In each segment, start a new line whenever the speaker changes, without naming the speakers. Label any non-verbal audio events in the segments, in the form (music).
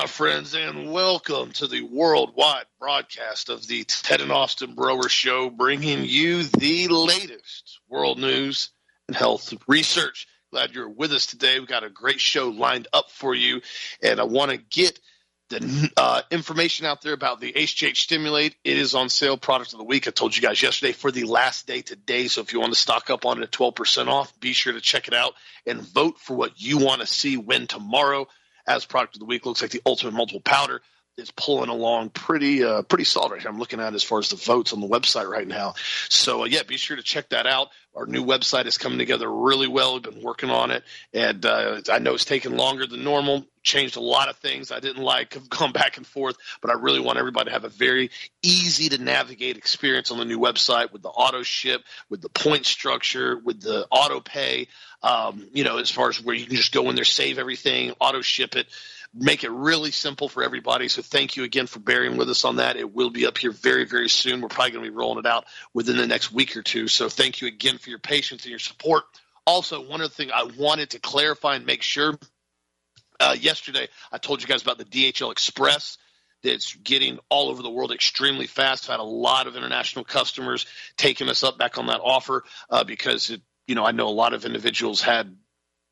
My friends, and welcome to the worldwide broadcast of the Ted and Austin Broer Show, bringing you the latest world news and health research. Glad you're with us today. We've got a great show lined up for you, and I want to get the uh, information out there about the HGH Stimulate. It is on sale, product of the week. I told you guys yesterday for the last day today. So if you want to stock up on it at 12% off, be sure to check it out and vote for what you want to see win tomorrow as product of the week. Looks like the Ultimate Multiple Powder is pulling along pretty uh, pretty solid right here. I'm looking at as far as the votes on the website right now. So uh, yeah, be sure to check that out. Our new website is coming together really well. We've been working on it, and uh, I know it's taken longer than normal. Changed a lot of things I didn't like. (laughs) Have gone back and forth, but I really want everybody to have a very easy to navigate experience on the new website with the auto ship, with the point structure, with the auto pay. Um, you know, as far as where you can just go in there, save everything, auto ship it make it really simple for everybody. So thank you again for bearing with us on that. It will be up here very, very soon. We're probably going to be rolling it out within the next week or two. So thank you again for your patience and your support. Also, one other thing I wanted to clarify and make sure. Uh, yesterday, I told you guys about the DHL Express that's getting all over the world extremely fast. I've had a lot of international customers taking us up back on that offer uh, because it, you know I know a lot of individuals had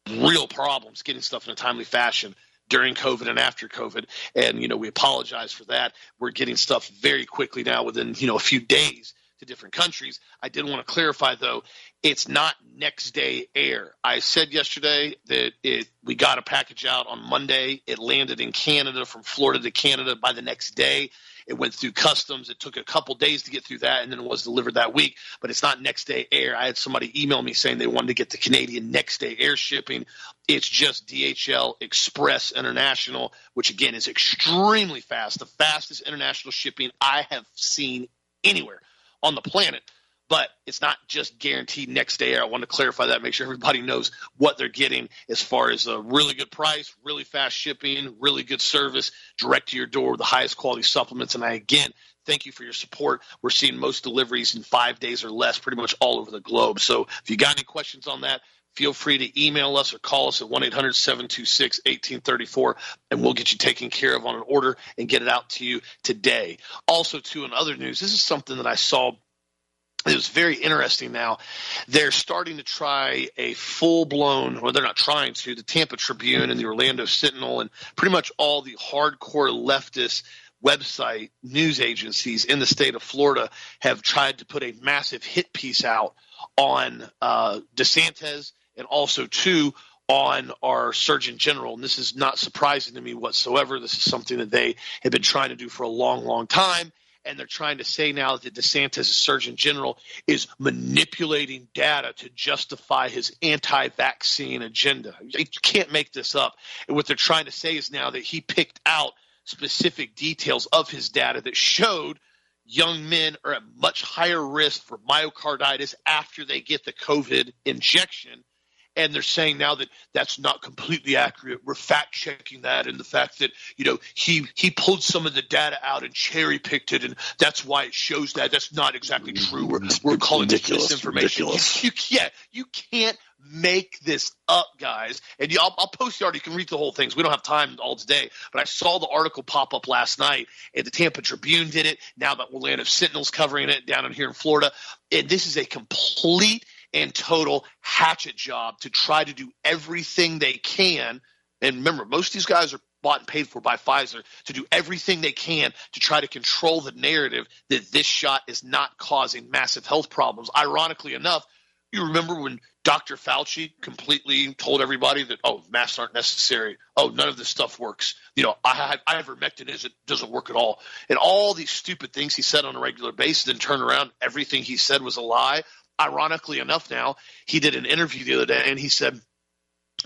real problems getting stuff in a timely fashion during COVID and after COVID. And, you know, we apologize for that. We're getting stuff very quickly now within, you know, a few days to different countries. I did want to clarify though, it's not next day air. I said yesterday that it we got a package out on Monday. It landed in Canada from Florida to Canada by the next day. It went through customs. It took a couple days to get through that, and then it was delivered that week. But it's not next day air. I had somebody email me saying they wanted to get the Canadian next day air shipping. It's just DHL Express International, which again is extremely fast, the fastest international shipping I have seen anywhere on the planet but it's not just guaranteed next day. I want to clarify that, make sure everybody knows what they're getting as far as a really good price, really fast shipping, really good service, direct to your door, the highest quality supplements. And I again thank you for your support. We're seeing most deliveries in five days or less, pretty much all over the globe. So if you got any questions on that, feel free to email us or call us at 1 800 726 1834, and we'll get you taken care of on an order and get it out to you today. Also, too, in other news, this is something that I saw it was very interesting now. They're starting to try a full blown, well, they're not trying to, the Tampa Tribune and the Orlando Sentinel and pretty much all the hardcore leftist website news agencies in the state of Florida have tried to put a massive hit piece out on uh, DeSantis and also, too, on our Surgeon General. And this is not surprising to me whatsoever. This is something that they have been trying to do for a long, long time and they're trying to say now that DeSantis, as Surgeon General, is manipulating data to justify his anti-vaccine agenda. You can't make this up. And what they're trying to say is now that he picked out specific details of his data that showed young men are at much higher risk for myocarditis after they get the COVID injection and they're saying now that that's not completely accurate. We're fact checking that, and the fact that you know he he pulled some of the data out and cherry picked it, and that's why it shows that that's not exactly true. We're, we're calling ridiculous, it misinformation. You, you, yeah, you can't make this up, guys. And I'll, I'll, post the article. You can read the whole thing. So we don't have time all today. But I saw the article pop up last night, and the Tampa Tribune did it. Now that Orlando Sentinel's covering it down in here in Florida. And this is a complete – and total hatchet job to try to do everything they can. And remember, most of these guys are bought and paid for by Pfizer to do everything they can to try to control the narrative that this shot is not causing massive health problems. Ironically enough, you remember when Dr. Fauci completely told everybody that oh masks aren't necessary, oh none of this stuff works. You know, I, have ivermectin isn't doesn't work at all, and all these stupid things he said on a regular basis. Then turn around, everything he said was a lie ironically enough, now he did an interview the other day and he said,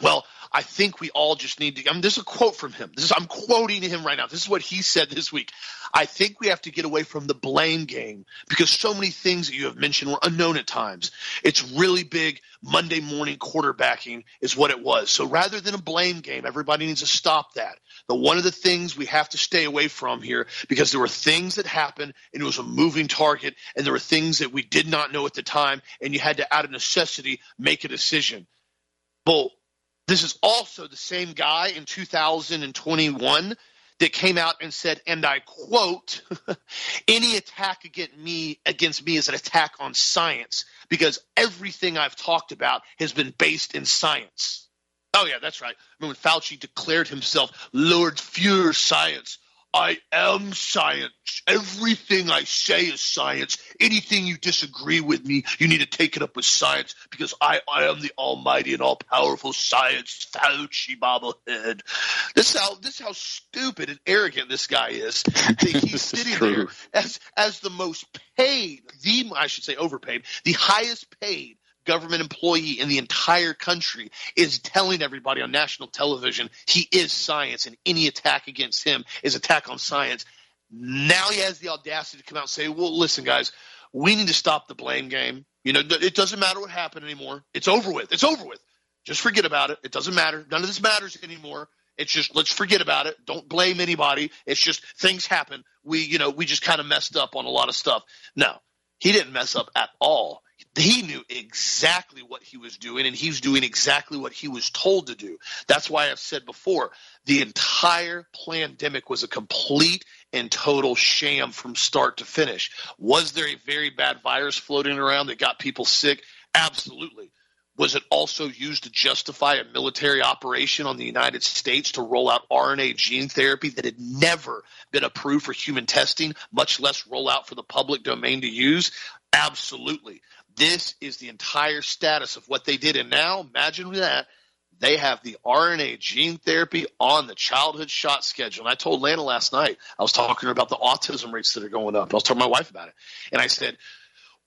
well, I think we all just need to. I mean, this is a quote from him. This is I'm quoting him right now. This is what he said this week. I think we have to get away from the blame game because so many things that you have mentioned were unknown at times. It's really big Monday morning quarterbacking is what it was. So rather than a blame game, everybody needs to stop that. The one of the things we have to stay away from here because there were things that happened and it was a moving target and there were things that we did not know at the time and you had to out of necessity make a decision. Well, This is also the same guy in 2021 that came out and said, and I quote, (laughs) any attack against me against me is an attack on science because everything I've talked about has been based in science. Oh yeah, that's right. Remember when Fauci declared himself Lord Fuhrer Science I am science. Everything I say is science. Anything you disagree with me, you need to take it up with science because I, I am the almighty and all powerful science Fauci bobblehead. This is how this is how stupid and arrogant this guy is. (laughs) He's sitting there as as the most paid, the I should say overpaid, the highest paid government employee in the entire country is telling everybody on national television he is science and any attack against him is attack on science. Now he has the audacity to come out and say, well, listen, guys, we need to stop the blame game. You know, it doesn't matter what happened anymore. It's over with. It's over with. Just forget about it. It doesn't matter. None of this matters anymore. It's just let's forget about it. Don't blame anybody. It's just things happen. We, you know, we just kind of messed up on a lot of stuff. No, he didn't mess up at all he knew exactly what he was doing and he was doing exactly what he was told to do. That's why I've said before the entire pandemic was a complete and total sham from start to finish. Was there a very bad virus floating around that got people sick? Absolutely. Was it also used to justify a military operation on the United States to roll out RNA gene therapy that had never been approved for human testing, much less roll out for the public domain to use? Absolutely. This is the entire status of what they did. And now, imagine that. They have the RNA gene therapy on the childhood shot schedule. And I told Lana last night, I was talking about the autism rates that are going up. I was talking to my wife about it. And I said,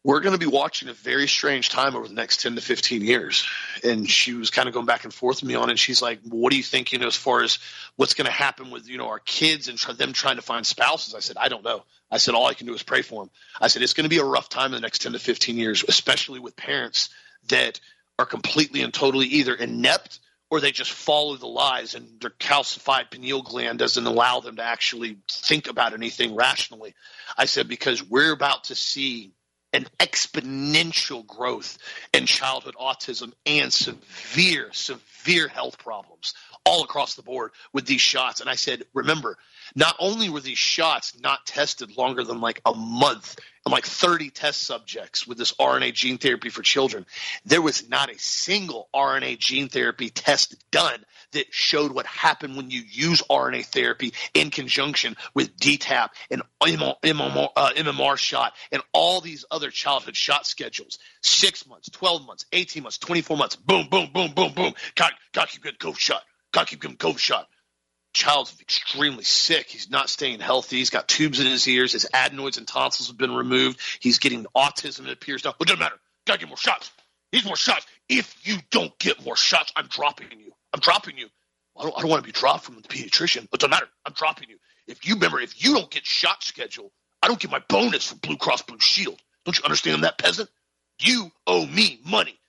we're going to be watching a very strange time over the next 10 to 15 years. And she was kind of going back and forth with me on it. And she's like, what do you think, you know, as far as what's going to happen with, you know, our kids and them trying to find spouses? I said, I don't know. I said, all I can do is pray for them. I said, it's going to be a rough time in the next 10 to 15 years, especially with parents that are completely and totally either inept or they just follow the lies and their calcified pineal gland doesn't allow them to actually think about anything rationally. I said, because we're about to see an exponential growth in childhood autism and severe, severe health problems all across the board with these shots. And I said, remember, not only were these shots not tested longer than like a month and like 30 test subjects with this RNA gene therapy for children, there was not a single RNA gene therapy test done that showed what happened when you use RNA therapy in conjunction with DTaP and MMR, uh, MMR shot and all these other childhood shot schedules. Six months, 12 months, 18 months, 24 months, boom, boom, boom, boom, boom. Got, got keep getting COVID shot. Got to keep getting COVID shot child's extremely sick. He's not staying healthy. He's got tubes in his ears. His adenoids and tonsils have been removed. He's getting autism, it appears now. It doesn't matter. Gotta get more shots. Needs more shots. If you don't get more shots, I'm dropping you. I'm dropping you. I don't, I don't want to be dropped from the pediatrician. It doesn't matter. I'm dropping you. If you remember, if you don't get shot schedule, I don't get my bonus from Blue Cross Blue Shield. Don't you understand that, peasant? You owe me money.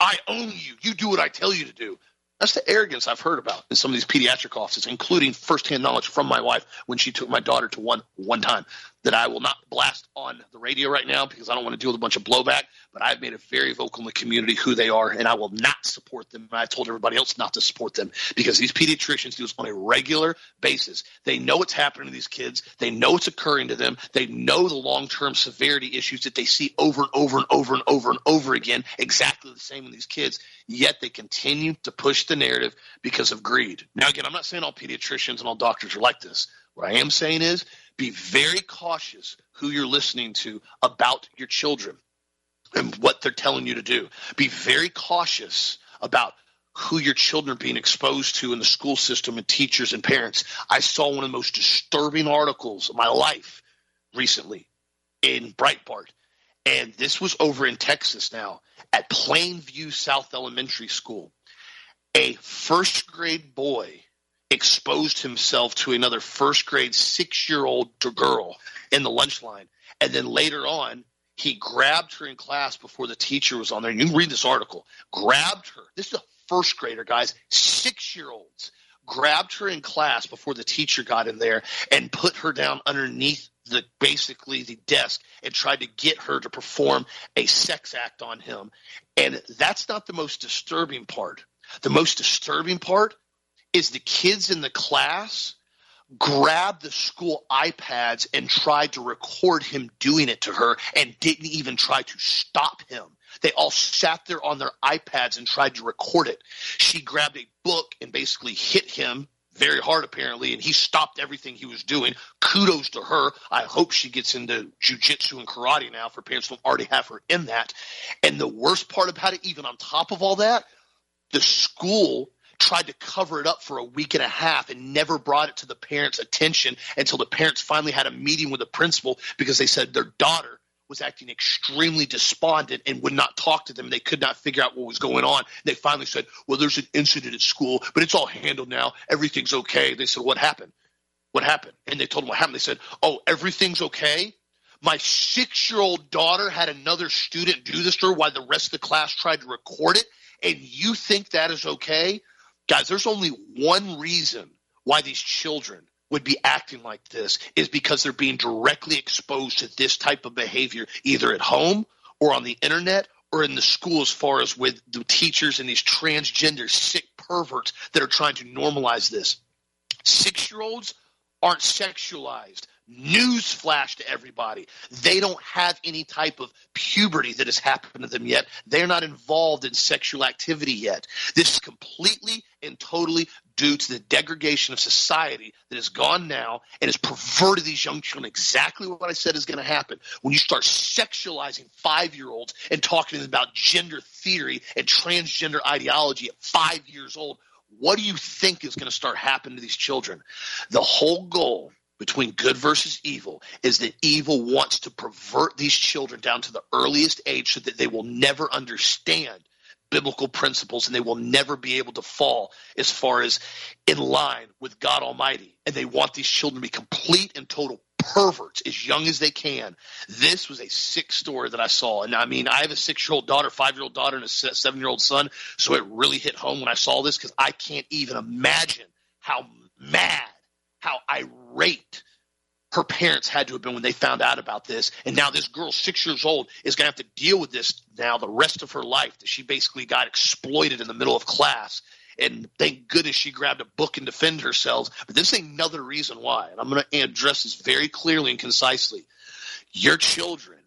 I own you. You do what I tell you to do. That's the arrogance I've heard about in some of these pediatric offices, including firsthand knowledge from my wife when she took my daughter to one one time that I will not blast on the radio right now because I don't want to deal with a bunch of blowback. But I've made it very vocal in the community who they are, and I will not support them. And I told everybody else not to support them because these pediatricians do this on a regular basis. They know what's happening to these kids. They know what's occurring to them. They know the long term severity issues that they see over and over and over and over and over again, exactly the same in these kids. Yet they continue to push the narrative because of greed. Now, again, I'm not saying all pediatricians and all doctors are like this. What I am saying is be very cautious who you're listening to about your children and what they're telling you to do. Be very cautious about who your children are being exposed to in the school system and teachers and parents. I saw one of the most disturbing articles of my life recently in Breitbart. And this was over in Texas now at Plainview South Elementary School. A first grade boy exposed himself to another first grade six year old girl in the lunch line. And then later on, he grabbed her in class before the teacher was on there. You can read this article. Grabbed her. This is a first grader, guys, six year olds. Grabbed her in class before the teacher got in there and put her down underneath the basically the desk and tried to get her to perform a sex act on him. And that's not the most disturbing part. The most disturbing part is the kids in the class grabbed the school iPads and tried to record him doing it to her and didn't even try to stop him. They all sat there on their iPads and tried to record it. She grabbed a book and basically hit him very hard apparently, and he stopped everything he was doing. Kudos to her. I hope she gets into jujitsu and karate now for parents don't already have her in that. And the worst part about it, even on top of all that, the school tried to cover it up for a week and a half and never brought it to the parents' attention until the parents finally had a meeting with the principal because they said their daughter was acting extremely despondent and would not talk to them. They could not figure out what was going on. They finally said, Well, there's an incident at school, but it's all handled now. Everything's okay. They said, What happened? What happened? And they told them what happened. They said, Oh, everything's okay. My six year old daughter had another student do this to her while the rest of the class tried to record it. And you think that is okay? Guys, there's only one reason why these children would be acting like this is because they're being directly exposed to this type of behavior either at home or on the internet or in the school as far as with the teachers and these transgender sick perverts that are trying to normalize this. Six year olds aren't sexualized. News flash to everybody. They don't have any type of puberty that has happened to them yet. They're not involved in sexual activity yet. This is completely and totally due to the degradation of society that has gone now and has perverted these young children. Exactly what I said is going to happen when you start sexualizing five year olds and talking to them about gender theory and transgender ideology at five years old. What do you think is going to start happening to these children? The whole goal between good versus evil is that evil wants to pervert these children down to the earliest age so that they will never understand biblical principles and they will never be able to fall as far as in line with God Almighty. And they want these children to be complete and total perverts as young as they can. This was a sick story that I saw. And I mean, I have a six year old daughter, five year old daughter, and a seven year old son. So it really hit home when I saw this because I can't even imagine how mad how irate her parents had to have been when they found out about this. And now this girl, six years old, is going to have to deal with this now the rest of her life. That she basically got exploited in the middle of class. And thank goodness she grabbed a book and defend herself. But this ain't another reason why. And I'm going to address this very clearly and concisely. Your children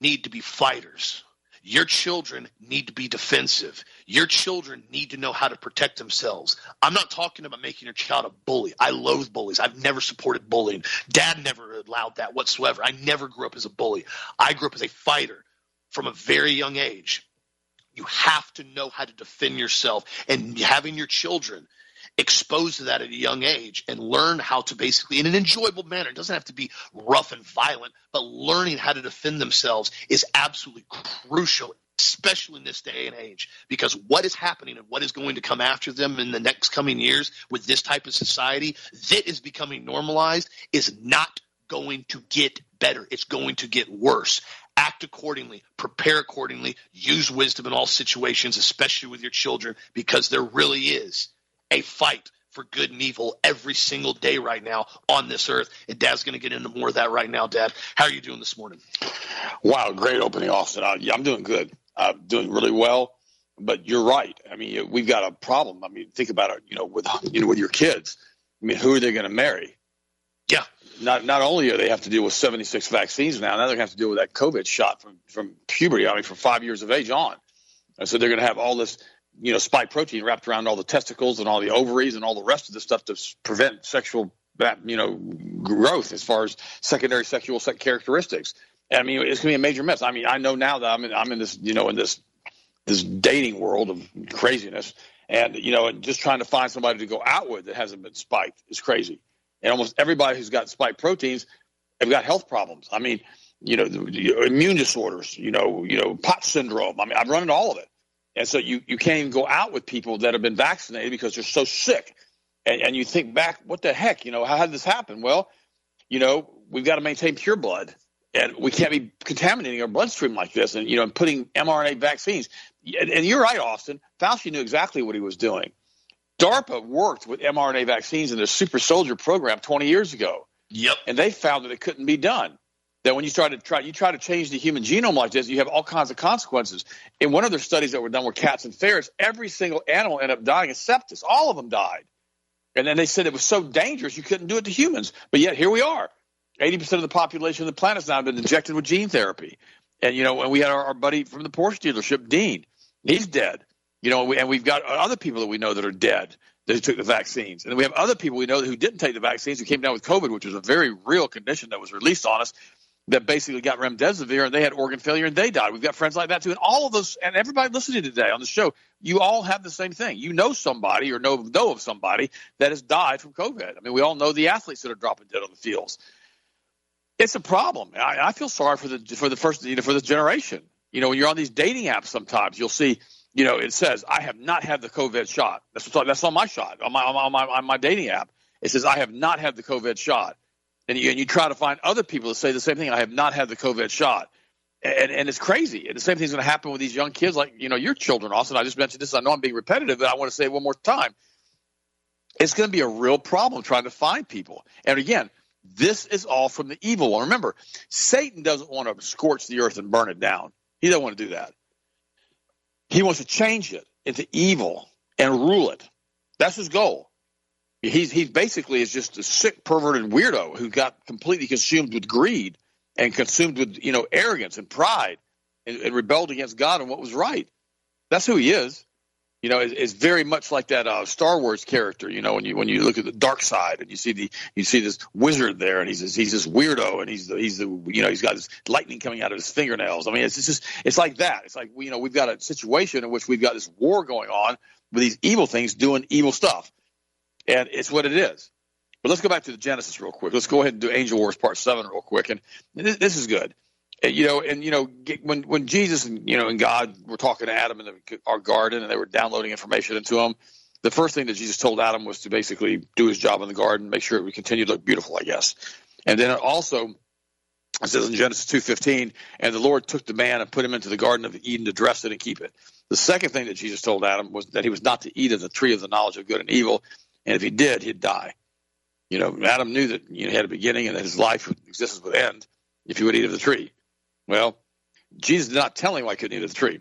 need to be fighters. Your children need to be defensive. Your children need to know how to protect themselves. I'm not talking about making your child a bully. I loathe bullies. I've never supported bullying. Dad never allowed that whatsoever. I never grew up as a bully. I grew up as a fighter from a very young age. You have to know how to defend yourself and having your children exposed to that at a young age and learn how to basically in an enjoyable manner it doesn't have to be rough and violent but learning how to defend themselves is absolutely crucial especially in this day and age because what is happening and what is going to come after them in the next coming years with this type of society that is becoming normalized is not going to get better it's going to get worse act accordingly, prepare accordingly, use wisdom in all situations, especially with your children, because there really is a fight for good and evil every single day right now on this earth. And Dad's going to get into more of that right now. Dad, how are you doing this morning?
Wow, great opening, Austin. I'm doing good. I'm doing really well. But you're right. I mean, we've got a problem. I mean, think about it. You know, with (laughs) you know, with your kids. I mean, who are they going to marry?
Yeah.
Not not only are they have to deal with 76 vaccines now, now they're going to have to deal with that COVID shot from from puberty. I mean, from five years of age on. And so they're going to have all this you know, spike protein wrapped around all the testicles and all the ovaries and all the rest of the stuff to prevent sexual, you know, growth as far as secondary sexual characteristics. I mean, it's going to be a major mess. I mean, I know now that I'm in, I'm in this, you know, in this this dating world of craziness, and you know, and just trying to find somebody to go out with that hasn't been spiked is crazy. And almost everybody who's got spike proteins have got health problems. I mean, you know, immune disorders, you know, you know, pot syndrome. I mean, I've run into all of it. And so you, you can't even go out with people that have been vaccinated because they're so sick. And, and you think back, what the heck? You know, how did this happen? Well, you know, we've got to maintain pure blood and we can't be contaminating our bloodstream like this and, you know, putting mRNA vaccines. And, and you're right, Austin. Fauci knew exactly what he was doing. DARPA worked with mRNA vaccines in their super soldier program 20 years ago.
Yep.
And they found that it couldn't be done. that when you try to try you try to change the human genome like this, you have all kinds of consequences. In one of their studies that were done with cats and ferrets, every single animal ended up dying of sepsis. All of them died. And then they said it was so dangerous you couldn't do it to humans. But yet here we are. 80% of the population of the planet has now been injected with gene therapy. And, you know, and we had our, our buddy from the Porsche dealership, Dean. He's dead. You know, and we've got other people that we know that are dead that took the vaccines. And we have other people we know who didn't take the vaccines who came down with COVID, which was a very real condition that was released on us that basically got remdesivir and they had organ failure and they died. We've got friends like that too. And all of those, and everybody listening today on the show, you all have the same thing. You know somebody or know, know of somebody that has died from COVID. I mean, we all know the athletes that are dropping dead on the fields. It's a problem. I, I feel sorry for the, for the first, you know, for this generation. You know, when you're on these dating apps, sometimes you'll see, you know, it says, I have not had the COVID shot. That's, what, that's on my shot, on my, on my, on my dating app. It says, I have not had the COVID shot and you, and you try to find other people to say the same thing. I have not had the COVID shot. And, and it's crazy. And the same thing's going to happen with these young kids, like you know your children. Austin, I just mentioned this. I know I'm being repetitive, but I want to say it one more time. It's going to be a real problem trying to find people. And again, this is all from the evil one. Remember, Satan doesn't want to scorch the earth and burn it down. He doesn't want to do that. He wants to change it into evil and rule it. That's his goal. He's he basically is just a sick, perverted weirdo who got completely consumed with greed and consumed with you know arrogance and pride and, and rebelled against God and what was right. That's who he is. You know, it's, very much like that uh, Star Wars character. You know, when you when you look at the dark side and you see the you see this wizard there, and he's this, he's this weirdo, and he's the, he's the you know he's got this lightning coming out of his fingernails. I mean, it's, it's just it's like that. It's like you know we've got a situation in which we've got this war going on with these evil things doing evil stuff and it's what it is. But let's go back to the Genesis real quick. Let's go ahead and do Angel Wars Part Seven real quick, and this, this is good. You know, and you know, when when Jesus and you know and God were talking to Adam in the, our garden, and they were downloading information into him, the first thing that Jesus told Adam was to basically do his job in the garden, make sure it would continue to look beautiful, I guess. And then also, it says in Genesis two fifteen, and the Lord took the man and put him into the garden of Eden to dress it and keep it. The second thing that Jesus told Adam was that he was not to eat of the tree of the knowledge of good and evil, and if he did, he'd die. You know, Adam knew that you know, he had a beginning and that his life existence would end if he would eat of the tree. Well, Jesus did not tell him why he couldn't eat of the tree.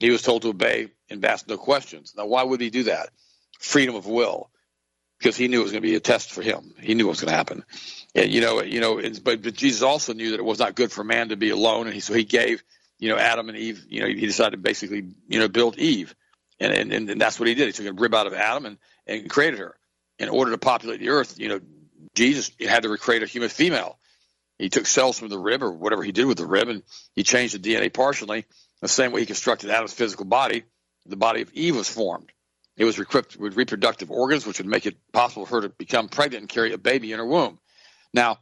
He was told to obey and ask no questions. Now, why would he do that? Freedom of will, because he knew it was going to be a test for him. He knew what was going to happen. And you know, you know, but, but Jesus also knew that it was not good for man to be alone, and he, so he gave, you know, Adam and Eve. You know, he decided to basically, you know, build Eve, and and, and that's what he did. He took a rib out of Adam and and created her. In order to populate the earth, you know, Jesus had to create a human female. He took cells from the rib or whatever he did with the rib and he changed the DNA partially. The same way he constructed Adam's physical body, the body of Eve was formed. It was equipped with reproductive organs, which would make it possible for her to become pregnant and carry a baby in her womb. Now,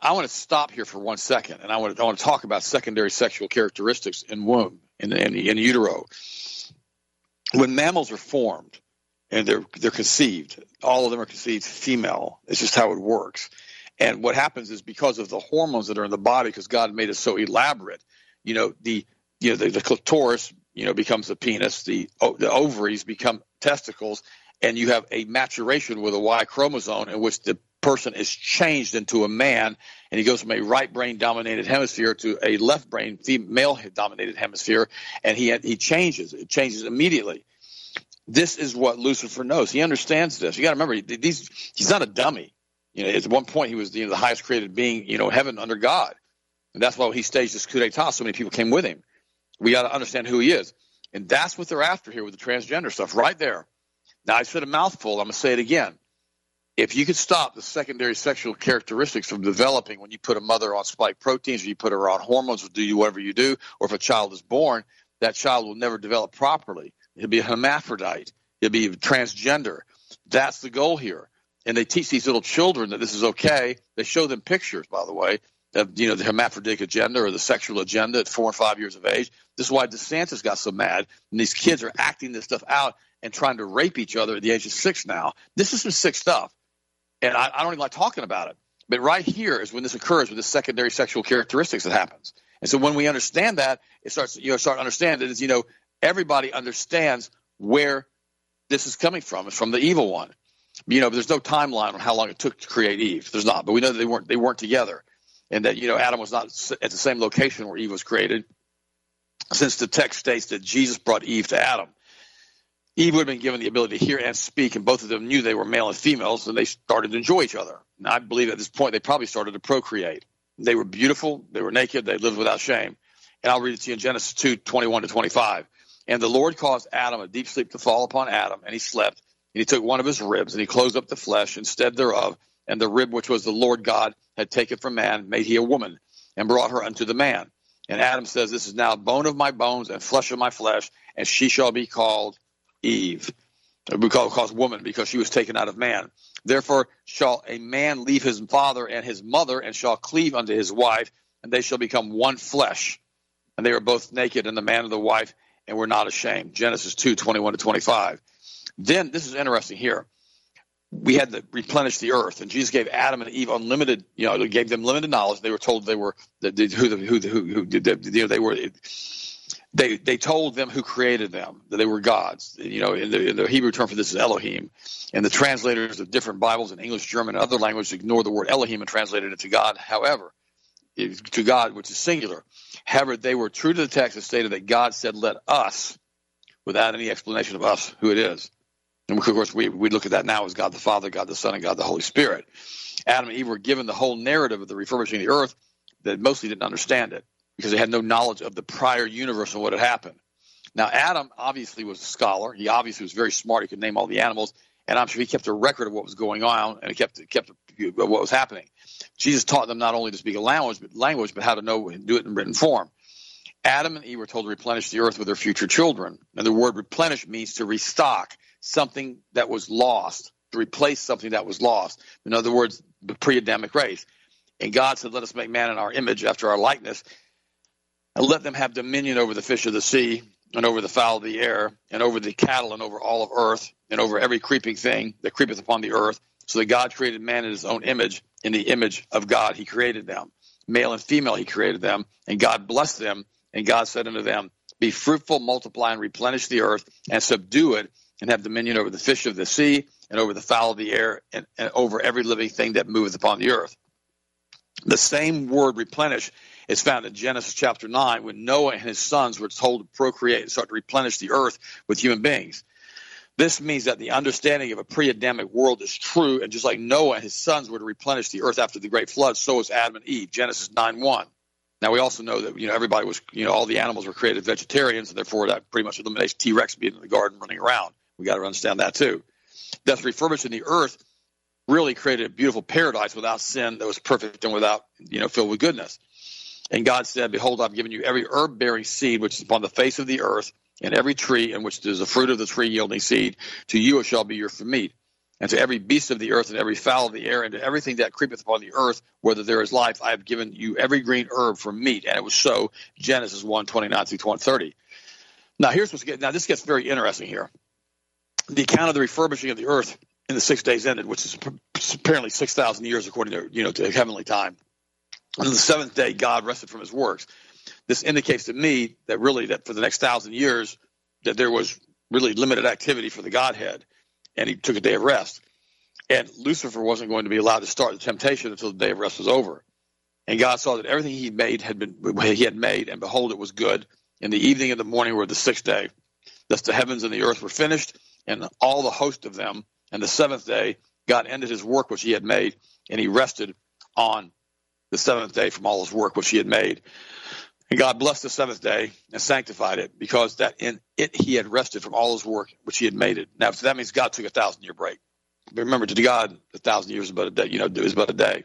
I want to stop here for one second, and I want to, I want to talk about secondary sexual characteristics in womb, in, in, in utero. When mammals are formed, and they're they're conceived. All of them are conceived female. It's just how it works. And what happens is because of the hormones that are in the body, because God made it so elaborate, you know, the you know the, the clitoris, you know, becomes a penis. The the ovaries become testicles, and you have a maturation with a Y chromosome in which the person is changed into a man, and he goes from a right brain dominated hemisphere to a left brain female dominated hemisphere, and he he changes. It changes immediately this is what Lucifer knows. He understands this. You got to remember, these, he's not a dummy. You know, at one point he was you know, the highest created being, you know, heaven under God, and that's why he staged this coup d'état. So many people came with him. We got to understand who he is, and that's what they're after here with the transgender stuff, right there. Now I said a mouthful. I'm gonna say it again. If you could stop the secondary sexual characteristics from developing when you put a mother on spike proteins, or you put her on hormones, or do you whatever you do, or if a child is born, that child will never develop properly He'll be a hermaphrodite. He'll be transgender. That's the goal here. And they teach these little children that this is okay. They show them pictures, by the way, of you know the hermaphroditic agenda or the sexual agenda at four and five years of age. This is why DeSantis got so mad. And these kids are acting this stuff out and trying to rape each other at the age of six now. This is some sick stuff. And I, I don't even like talking about it. But right here is when this occurs with the secondary sexual characteristics that happens. And so when we understand that, it starts you know start to understand that it's you know everybody understands where this is coming from. It's from the evil one. You know, there's no timeline on how long it took to create Eve. There's not, but we know that they weren't they weren't together. and that you know Adam was not at the same location where Eve was created, since the text states that Jesus brought Eve to Adam. Eve would have been given the ability to hear and speak, and both of them knew they were male and females, and they started to enjoy each other. And I believe at this point they probably started to procreate. They were beautiful, they were naked, they lived without shame. And I'll read it to you in Genesis 2 21 to 25. And the Lord caused Adam a deep sleep to fall upon Adam, and he slept. And he took one of his ribs, and he closed up the flesh instead thereof. And the rib which was the Lord God had taken from man, made he a woman, and brought her unto the man. And Adam says, This is now bone of my bones and flesh of my flesh, and she shall be called Eve. Uh, we call called woman because she was taken out of man. Therefore shall a man leave his father and his mother, and shall cleave unto his wife, and they shall become one flesh. And they were both naked, and the man and the wife, and were not ashamed. Genesis 2, 21 to 25. Then, this is interesting here. We had to replenish the earth, and Jesus gave Adam and Eve unlimited, you know, gave them limited knowledge. They were told they were who who who who, you know they were. They they told them who created them that they were gods. You know, in the, in the Hebrew term for this is Elohim, and the translators of different Bibles in English, German, and other languages ignore the word Elohim and translated it to God. However, to God, which is singular. However, they were true to the text and stated that God said, "Let us," without any explanation of us, who it is. And of course, we, we look at that now as God the Father, God the Son, and God the Holy Spirit. Adam and Eve were given the whole narrative of the refurbishing of the earth that mostly didn't understand it because they had no knowledge of the prior universe and what had happened. Now, Adam obviously was a scholar. He obviously was very smart. He could name all the animals, and I'm sure he kept a record of what was going on and he kept kept what was happening. Jesus taught them not only to speak a language, but language, but how to know and do it in written form. Adam and Eve were told to replenish the earth with their future children. And the word replenish means to restock something that was lost, to replace something that was lost. In other words, the pre Adamic race. And God said, Let us make man in our image after our likeness, and let them have dominion over the fish of the sea, and over the fowl of the air, and over the cattle, and over all of earth, and over every creeping thing that creepeth upon the earth. So that God created man in his own image. In the image of God, he created them. Male and female, he created them. And God blessed them. And God said unto them, Be fruitful, multiply, and replenish the earth, and subdue it, and have dominion over the fish of the sea, and over the fowl of the air, and, and over every living thing that moveth upon the earth. The same word replenish is found in Genesis chapter 9 when Noah and his sons were told to procreate and start to replenish the earth with human beings. This means that the understanding of a pre Adamic world is true, and just like Noah and his sons were to replenish the earth after the great flood, so was Adam and Eve. Genesis 9 1. Now we also know that you know everybody was you know all the animals were created vegetarians, and therefore that pretty much eliminates T Rex being in the garden running around. We got to understand that too. Thus, refurbishing the earth really created a beautiful paradise without sin that was perfect and without you know filled with goodness. And God said, Behold, I've given you every herb bearing seed which is upon the face of the earth, and every tree in which there is a fruit of the tree yielding seed. To you it shall be your for meat. And to every beast of the earth and every fowl of the air and to everything that creepeth upon the earth, whether there is life, I have given you every green herb for meat. And it was so. Genesis 1, 29 through 30. Now here's what's getting, now this gets very interesting here. The account of the refurbishing of the earth in the six days ended, which is apparently 6,000 years according to, you know, to heavenly time. On the seventh day, God rested from his works. This indicates to me that really that for the next thousand years, that there was really limited activity for the Godhead, and he took a day of rest. And Lucifer wasn't going to be allowed to start the temptation until the day of rest was over. And God saw that everything he made had been he had made, and behold, it was good. In the evening and the morning were the sixth day. Thus the heavens and the earth were finished, and all the host of them. And the seventh day, God ended his work which he had made, and he rested on the seventh day from all his work which he had made. And God blessed the seventh day and sanctified it because that in it he had rested from all his work which he had made it. Now, so that means God took a thousand year break. But remember, to God, a thousand years is about a day. You know, is about a day.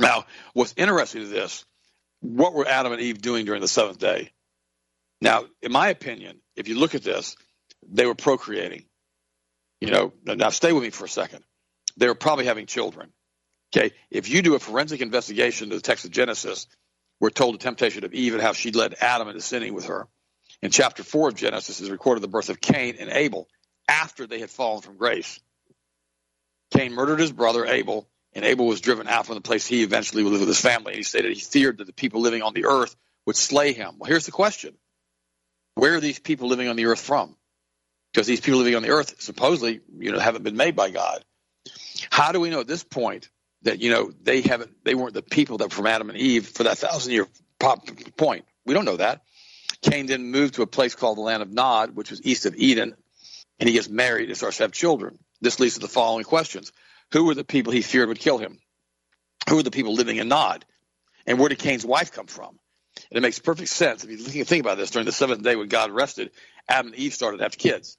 Now, what's interesting to this, what were Adam and Eve doing during the seventh day? Now, in my opinion, if you look at this, they were procreating. You know, now stay with me for a second. They were probably having children. Okay, if you do a forensic investigation to the text of Genesis, we're told the temptation of Eve and how she led Adam into sinning with her. In chapter 4 of Genesis is recorded the birth of Cain and Abel after they had fallen from grace. Cain murdered his brother Abel, and Abel was driven out from the place he eventually would live with his family. And he stated he feared that the people living on the earth would slay him. Well, here's the question Where are these people living on the earth from? Because these people living on the earth supposedly, you know, haven't been made by God. How do we know at this point that you know they haven't they weren't the people that were from Adam and Eve for that thousand year point. We don't know that. Cain then moved to a place called the land of Nod, which was east of Eden, and he gets married and starts to have children. This leads to the following questions: Who were the people he feared would kill him? Who were the people living in Nod? And where did Cain's wife come from? And it makes perfect sense if you think about this. During the seventh day, when God rested, Adam and Eve started to have kids.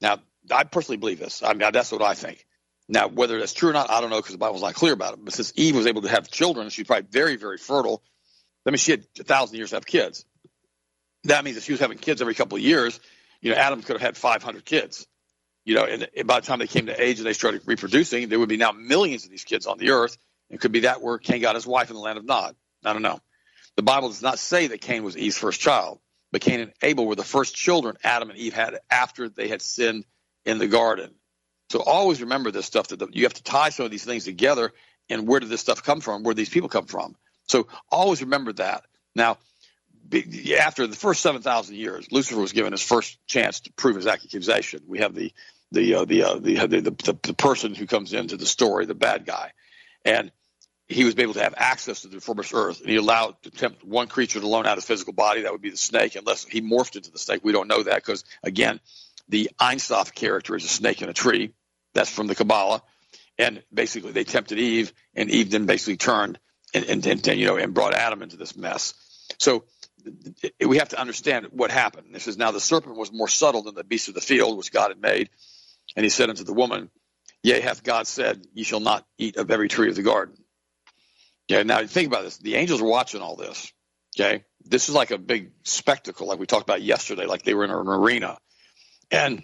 Now, I personally believe this. I mean, that's what I think. Now, whether that's true or not, I don't know because the Bible's not clear about it. But since Eve was able to have children, she's probably very, very fertile. I mean, she had a thousand years to have kids. That means if she was having kids every couple of years, you know, Adam could have had 500 kids. You know, and by the time they came to age and they started reproducing, there would be now millions of these kids on the earth. It could be that where Cain got his wife in the land of Nod. I don't know. The Bible does not say that Cain was Eve's first child, but Cain and Abel were the first children Adam and Eve had after they had sinned in the garden. So always remember this stuff that you have to tie some of these things together and where did this stuff come from? Where these people come from? So always remember that. Now, after the first 7,000 years, Lucifer was given his first chance to prove his accusation. We have the the uh, the, uh, the, the, the the person who comes into the story, the bad guy, and he was able to have access to the formless earth, and he allowed to tempt one creature to loan out his physical body. That would be the snake, unless he morphed into the snake. We don't know that because again, the Ein Sof character is a snake in a tree. That's from the Kabbalah. And basically, they tempted Eve, and Eve then basically turned and, and, and you know and brought Adam into this mess. So we have to understand what happened. This is now the serpent was more subtle than the beast of the field, which God had made. And he said unto the woman, Yea, hath God said, Ye shall not eat of every tree of the garden. Yeah, now think about this. The angels are watching all this. Okay. This is like a big spectacle, like we talked about yesterday, like they were in an arena. And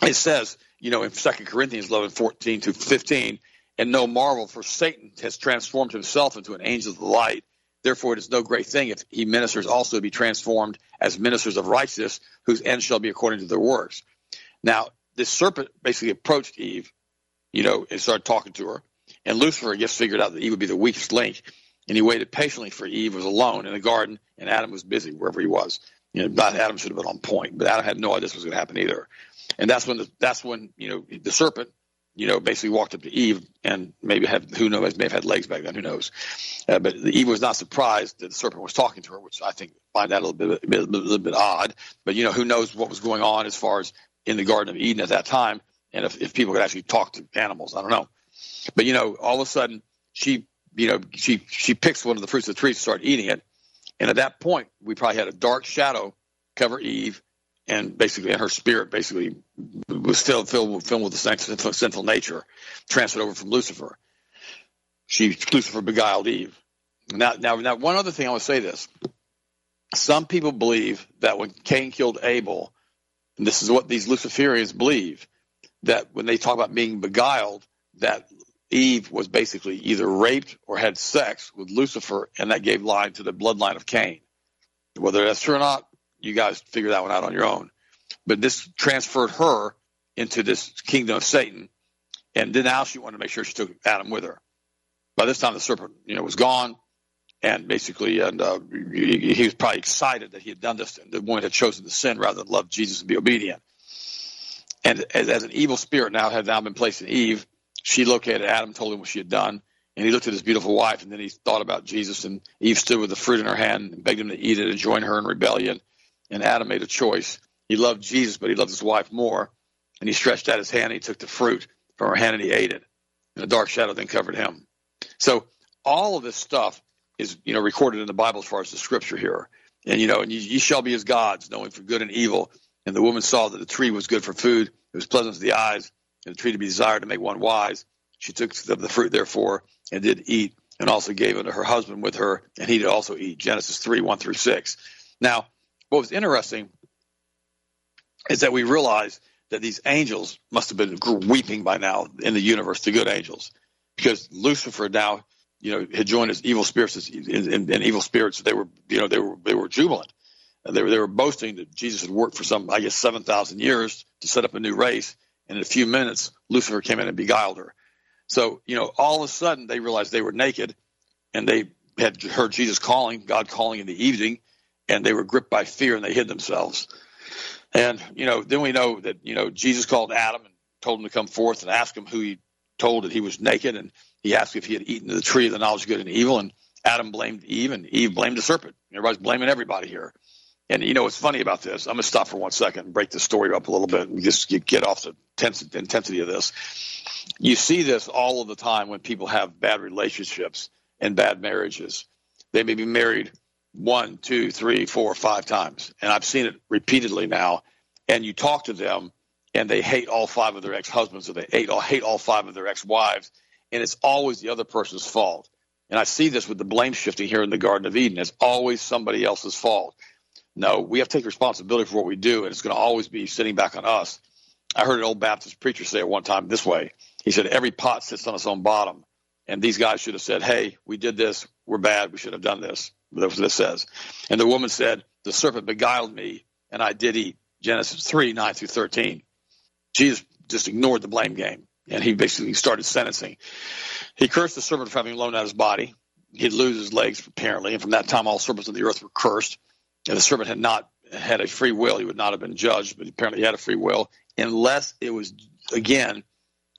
it says, you know, in Second Corinthians 11, 14 to 15, and no marvel, for Satan has transformed himself into an angel of the light. Therefore, it is no great thing if he ministers also be transformed as ministers of righteousness, whose end shall be according to their works. Now, this serpent basically approached Eve, you know, and started talking to her. And Lucifer just figured out that Eve would be the weakest link. And he waited patiently for Eve was alone in the garden, and Adam was busy wherever he was. You know, Adam should have been on point, but Adam had no idea this was going to happen either. And that's when the, that's when you know the serpent, you know, basically walked up to Eve and maybe had who knows may have had legs back then, who knows. Uh, but Eve was not surprised that the serpent was talking to her, which I think find that a little bit, a, a little bit odd. But you know, who knows what was going on as far as in the Garden of Eden at that time, and if, if people could actually talk to animals, I don't know. But you know, all of a sudden she, you know, she she picks one of the fruits of the tree to start eating it, and at that point we probably had a dark shadow cover Eve, and basically, and her spirit basically was filled filled, filled with the sinful nature, transferred over from Lucifer. She Lucifer beguiled Eve. Now, now, now, one other thing I want to say this: some people believe that when Cain killed Abel, and this is what these Luciferians believe, that when they talk about being beguiled, that Eve was basically either raped or had sex with Lucifer, and that gave line to the bloodline of Cain. Whether that's true or not, you guys figure that one out on your own. But this transferred her into this kingdom of Satan, and then now she wanted to make sure she took Adam with her. By this time, the serpent, you know, was gone, and basically, and uh, he, was probably excited that he had done this. And the woman had chosen to sin rather than love Jesus and be obedient. And as, as an evil spirit now had now been placed in Eve, she located Adam, told him what she had done, and he looked at his beautiful wife, and then he thought about Jesus. And Eve stood with the fruit in her hand and begged him to eat it and join her in rebellion. And Adam made a choice. He loved Jesus, but he loved his wife more. And he stretched out his hand, and he took the fruit from her hand, and he ate it. And a dark shadow then covered him. So all of this stuff is, you know, recorded in the Bible as far as the scripture here. And you know, and ye shall be as gods, knowing for good and evil. And the woman saw that the tree was good for food; it was pleasant to the eyes, and the tree to be desired to make one wise. She took the fruit, therefore, and did eat, and also gave unto her husband with her, and he did also eat. Genesis 3 1 through 6. Now, what was interesting is that we realize that these angels must have been weeping by now in the universe, the good angels, because Lucifer now, you know, had joined his evil spirits and, evil spirits. They were, you know, they were they were jubilant. They were, they were boasting that Jesus had worked for some, I guess, 7,000 years to set up a new race. And in a few minutes, Lucifer came in and beguiled her. So, you know, all of a sudden they realized they were naked and they had heard Jesus calling, God calling in the evening, and they were gripped by fear and they hid themselves. And, you know, then we know that, you know, Jesus called Adam and told him to come forth and ask him who he told that he was naked. And he asked if he had eaten the tree of the knowledge of good and evil, and Adam blamed Eve, and Eve blamed the serpent. Everybody's blaming everybody here. And you know what's funny about this? I'm going to stop for one second and break the story up a little bit and just get off the intensity of this. You see this all of the time when people have bad relationships and bad marriages. They may be married one, two, three, four, five times, and I've seen it repeatedly now. And you talk to them, and they hate all five of their ex-husbands, or they hate all, hate all five of their ex-wives, and it's always the other person's fault. And I see this with the blame shifting here in the Garden of Eden. It's always somebody else's fault. No, we have to take responsibility for what we do, and it's going to always be sitting back on us. I heard an old Baptist preacher say at one time this way. He said, Every pot sits on its own bottom. And these guys should have said, Hey, we did this. We're bad. We should have done this. That's what it says. And the woman said, The serpent beguiled me, and I did eat. Genesis 3 9 through 13. Jesus just ignored the blame game, and he basically started sentencing. He cursed the serpent for having blown out his body. He'd lose his legs, apparently, and from that time all serpents on the earth were cursed. If the serpent had not had a free will, he would not have been judged, but apparently he had a free will, unless it was, again,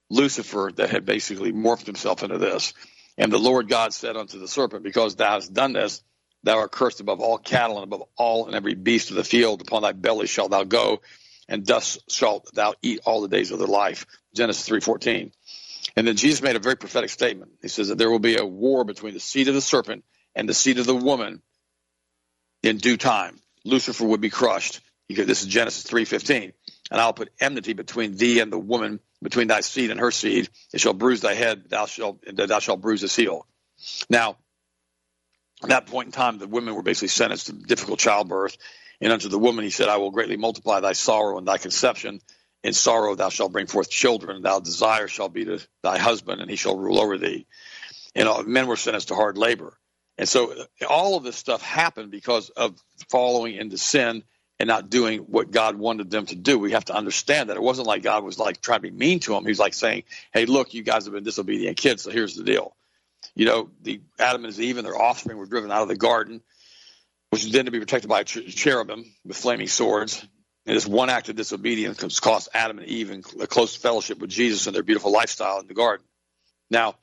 Lucifer that had basically morphed himself into this. And the Lord God said unto the serpent, Because thou hast done this, thou art cursed above all cattle and above all and every beast of the field. Upon thy belly shalt thou go, and dust shalt thou eat all the days of thy life. Genesis 3.14. And then Jesus made a very prophetic statement. He says that there will be a war between the seed of the serpent and the seed of the woman in due time. Lucifer would be crushed. This is Genesis 3.15. And I'll put enmity between thee and the woman, between thy seed and her seed. It shall bruise thy head, thou shalt, thou shalt bruise his heel. Now, at that point in time, the women were basically sentenced to difficult childbirth. And unto the woman he said, I will greatly multiply thy sorrow and thy conception. In sorrow thou shalt bring forth children, and thou desire shall be to thy husband, and he shall rule over thee. And uh, men were sentenced to hard labor. And so all of this stuff happened because of following into sin and not doing what God wanted them to do. We have to understand that it wasn't like God was like trying to be mean to them. He was like saying, "Hey, look, you guys have been disobedient kids, so here's the deal." You know, the Adam and Eve and their offspring were driven out of the garden, which was then to be protected by cherubim with flaming swords. And this one act of disobedience cost Adam and Eve a close fellowship with Jesus and their beautiful lifestyle in the garden. Now,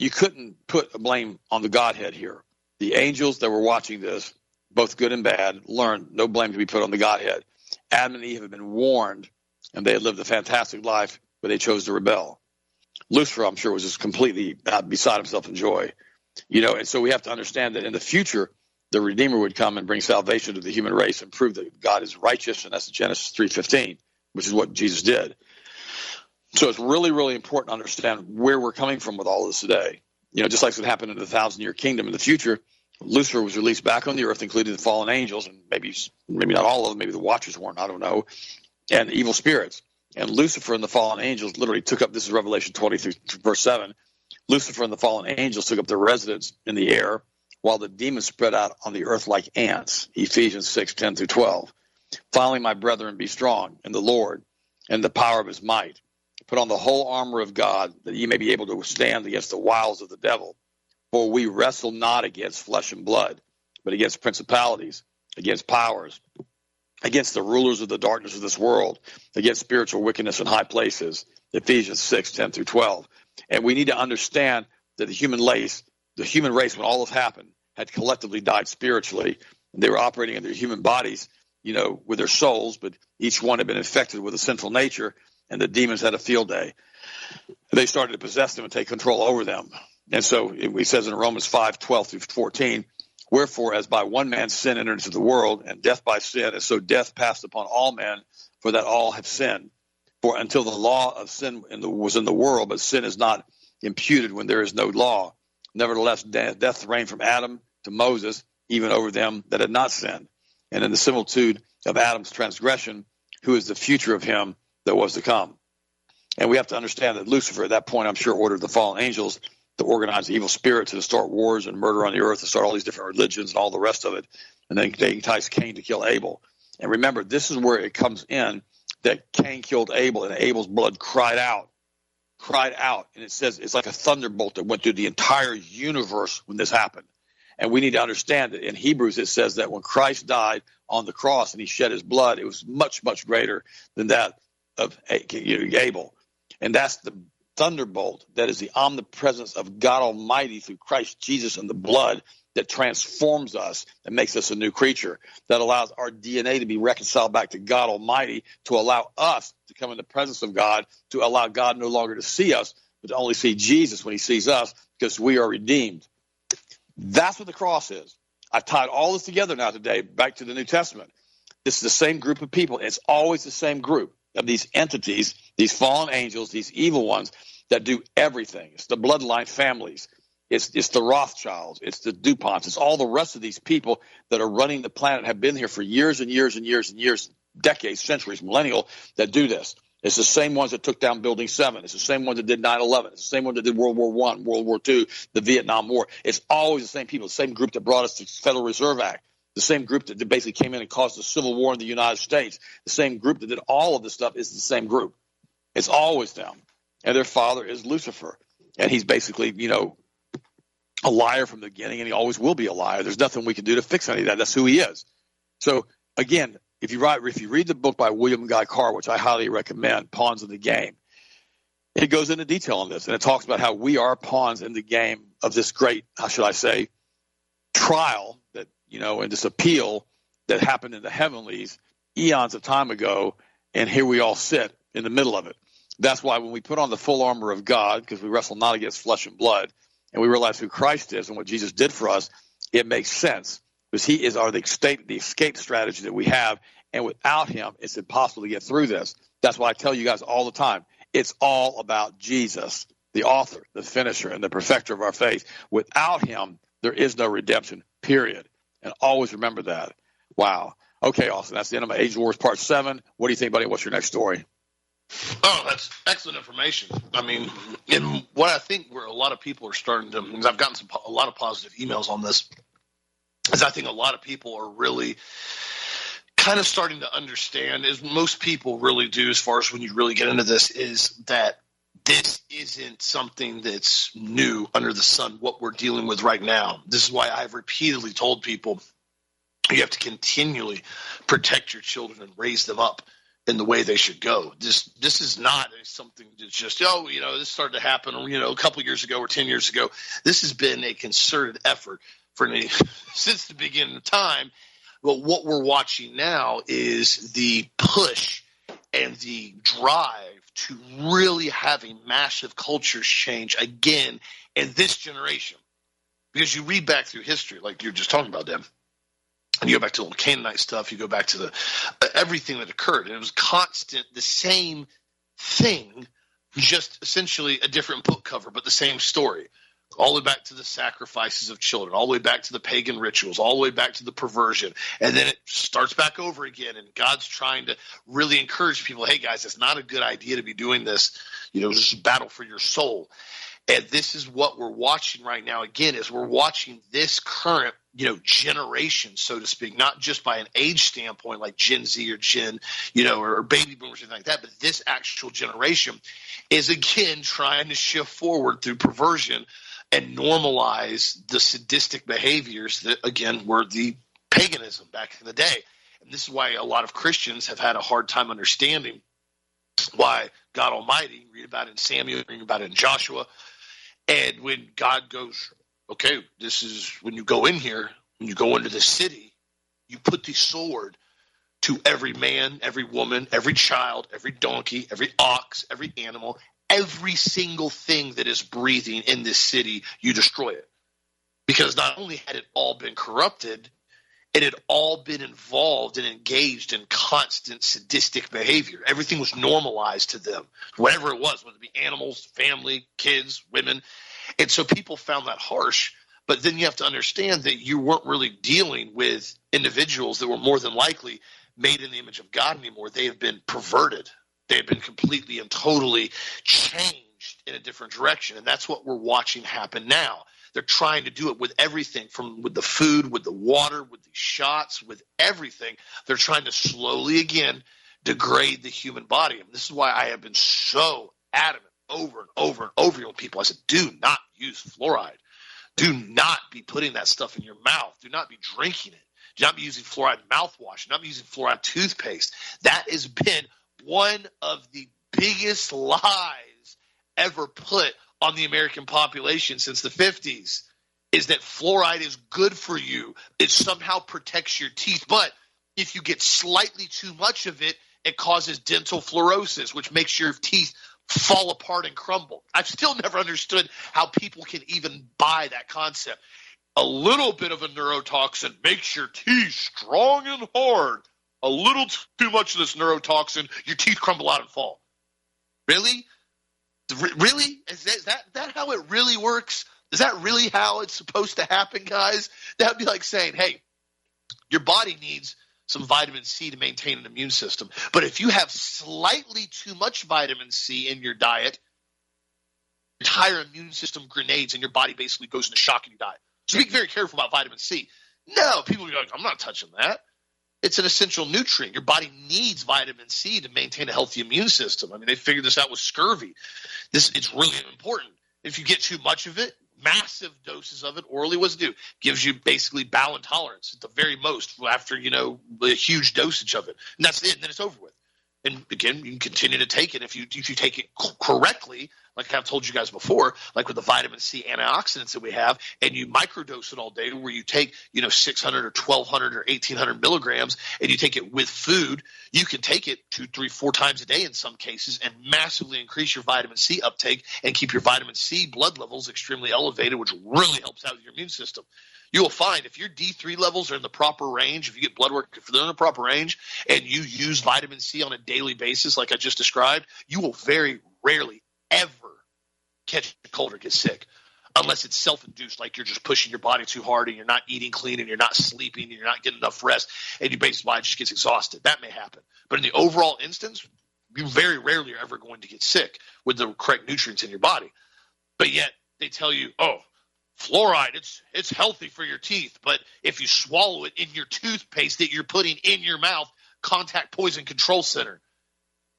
you couldn't put a blame on the Godhead here. The angels that were watching this both good and bad, learned no blame to be put on the Godhead. Adam and Eve had been warned, and they had lived a fantastic life, but they chose to rebel. Lucifer, I'm sure, was just completely beside himself in joy. You know, and so we have to understand that in the future, the Redeemer would come and bring salvation to the human race and prove that God is righteous, and that's Genesis 3.15, which is what Jesus did. So it's really, really important to understand where we're coming from with all this today. You know, just like what happened in the thousand year kingdom in the future, Lucifer was released back on the earth, including the fallen angels, and maybe maybe not all of them, maybe the Watchers weren't, I don't know, and evil spirits. And Lucifer and the fallen angels literally took up. This is Revelation 23, verse seven. Lucifer and the fallen angels took up their residence in the air, while the demons spread out on the earth like ants. Ephesians 6 10 through 12. Finally, my brethren, be strong in the Lord and the power of his might. Put on the whole armor of God, that ye may be able to withstand against the wiles of the devil. For we wrestle not against flesh and blood, but against principalities, against powers, against the rulers of the darkness of this world, against spiritual wickedness in high places. Ephesians 6, 10 through 12. And we need to understand that the human race, the human race, when all this happened, had collectively died spiritually. And They were operating in their human bodies, you know, with their souls, but each one had been infected with a sinful nature, and the demons had a field day. They started to possess them and take control over them. And so he says in Romans 5 12 through 14, Wherefore, as by one man sin entered into the world, and death by sin, and so death passed upon all men, for that all have sinned. For until the law of sin in the, was in the world, but sin is not imputed when there is no law. Nevertheless, death reigned from Adam to Moses, even over them that had not sinned. And in the similitude of Adam's transgression, who is the future of him that was to come. And we have to understand that Lucifer, at that point, I'm sure, ordered the fallen angels to organize evil spirits and to start wars and murder on the earth, to start all these different religions and all the rest of it. And then they entice Cain to kill Abel. And remember, this is where it comes in that Cain killed Abel and Abel's blood cried out, cried out. And it says it's like a thunderbolt that went through the entire universe when this happened. And we need to understand that in Hebrews it says that when Christ died on the cross and he shed his blood, it was much, much greater than that of Abel. And that's the thunderbolt that is the omnipresence of God Almighty through Christ Jesus and the blood that transforms us and makes us a new creature, that allows our DNA to be reconciled back to God Almighty, to allow us to come in the presence of God, to allow God no longer to see us, but to only see Jesus when he sees us because we are redeemed. That's what the cross is. I've tied all this together now today back to the New Testament. This is the same group of people. It's always the same group of these entities, these fallen angels, these evil ones that do everything. It's the bloodline families. It's, it's the Rothschilds. It's the DuPonts. It's all the rest of these people that are running the planet, have been here for years and years and years and years, decades, centuries, millennial, that do this. It's the same ones that took down Building 7. It's the same ones that did 9 11. It's the same ones that did World War One, World War II, the Vietnam War. It's always the same people, the same group that brought us the Federal Reserve Act, the same group that basically came in and caused the Civil War in the United States, the same group that did all of this stuff is the same group. It's always them. And their father is Lucifer. And he's basically, you know, a liar from the beginning, and he always will be a liar. There's nothing we can do to fix any of that. That's who he is. So again, if you write, if you read the book by William Guy Carr, which I highly recommend, Pawns of the Game, it goes into detail on this, and it talks about how we are pawns in the game of this great, how should I say, trial you know, and this appeal that happened in the heavenlies eons of time ago, and here we all sit in the middle of it. That's why when we put on the full armor of God, because we wrestle not against flesh and blood, and we realize who Christ is and what Jesus did for us, it makes sense because he is our the escape, the escape strategy that we have. And without him, it's impossible to get through this. That's why I tell you guys all the time. It's all about Jesus, the author, the finisher, and the perfecter of our faith. Without him, there is no redemption, period. And always remember that. Wow. Okay, Austin, that's the end of my Angel Wars Part 7. What do you think, buddy? What's your next story?
Oh, that's excellent information. I mean, and what I think where a lot of people are starting to, because I've gotten some, a lot of positive emails on this, is I think a lot of people are really kind of starting to understand, as most people really do, as far as when you really get into this, is that this isn't something that's new under the sun, what we're dealing with right now. This is why I've repeatedly told people you have to continually protect your children and raise them up in the way they should go. This this is not something that's just oh you know this started to happen you know a couple years ago or ten years ago. This has been a concerted effort for me (laughs) since the beginning of time. But what we're watching now is the push and the drive to really have a massive culture change again in this generation. Because you read back through history, like you're just talking about them, and you go back to the Canaanite stuff, you go back to the uh, everything that occurred, and it was constant, the same thing, just essentially a different book cover, but the same story. All the way back to the sacrifices of children, all the way back to the pagan rituals, all the way back to the perversion, and then it starts back over again. And God's trying to really encourage people, hey guys, it's not a good idea to be doing this. You know, this is battle for your soul. And this is what we're watching right now. Again, is we're watching this current, you know, generation, so to speak, not just by an age standpoint like Gen Z or Gen, you know, or baby boomers or anything like that, but this actual generation is again trying to shift forward through perversion and normalize the sadistic behaviors that again were the paganism back in the day. And this is why a lot of Christians have had a hard time understanding why God Almighty, read about in Samuel, read about it in Joshua, and when God goes, okay, this is when you go in here, when you go into the city, you put the sword to every man, every woman, every child, every donkey, every ox, every animal, every single thing that is breathing in this city, you destroy it. Because not only had it all been corrupted, it had all been involved and engaged in constant sadistic behavior. Everything was normalized to them, whatever it was, whether it be animals, family, kids, women. And so people found that harsh. But then you have to understand that you weren't really dealing with individuals that were more than likely made in the image of God anymore. They have been perverted, they have been completely and totally changed in a different direction. And that's what we're watching happen now. They're trying to do it with everything from with the food, with the water, with the shots, with everything. They're trying to slowly again degrade the human body. And this is why I have been so adamant over and over and over with people. I said, do not use fluoride. Do not be putting that stuff in your mouth. Do not be drinking it. Do not be using fluoride mouthwash. Do not be using fluoride toothpaste. That has been one of the biggest lies ever put on the American population since the 50s is that fluoride is good for you. It somehow protects your teeth. But if you get slightly too much of it, it causes dental fluorosis, which makes your teeth fall apart and crumble. I've still never understood how people can even buy that concept. A little bit of a neurotoxin makes your teeth strong and hard. A little too much of this neurotoxin, your teeth crumble out and fall. Really? Really? Is that, is that, that how it really works? Is that really how it's supposed to happen, guys? That would be like saying, hey, your body needs some vitamin C to maintain an immune system. But if you have slightly too much vitamin C in your diet, your entire immune system grenades and your body basically goes into shock and you die. So be very careful about vitamin C. No, people are like, I'm not touching that. It's an essential nutrient. Your body needs vitamin C to maintain a healthy immune system. I mean, they figured this out with scurvy. This it's really important. If you get too much of it, massive doses of it orally was due gives you basically bowel intolerance at the very most after you know a huge dosage of it and that's it and then it's over with and again you can continue to take it if you if you take it correctly like I've told you guys before, like with the vitamin C antioxidants that we have, and you microdose it all day, where you take you know 600 or 1200 or 1800 milligrams, and you take it with food, you can take it two, three, four times a day in some cases, and massively increase your vitamin C uptake and keep your vitamin C blood levels extremely elevated, which really helps out your immune system you will find if your D3 levels are in the proper range, if you get blood work, if they're in the proper range, and you use vitamin C on a daily basis, like I just described, you will very rarely ever catch a cold or get sick unless it's self-induced, like you're just pushing your body too hard and you're not eating clean and you're not sleeping and you're not getting enough rest and your body just gets exhausted. That may happen. But in the overall instance, you very rarely are ever going to get sick with the correct nutrients in your body. But yet they tell you, oh, fluoride, it's it's healthy for your teeth. But if you swallow it in your toothpaste that you're putting in your mouth, contact poison control center.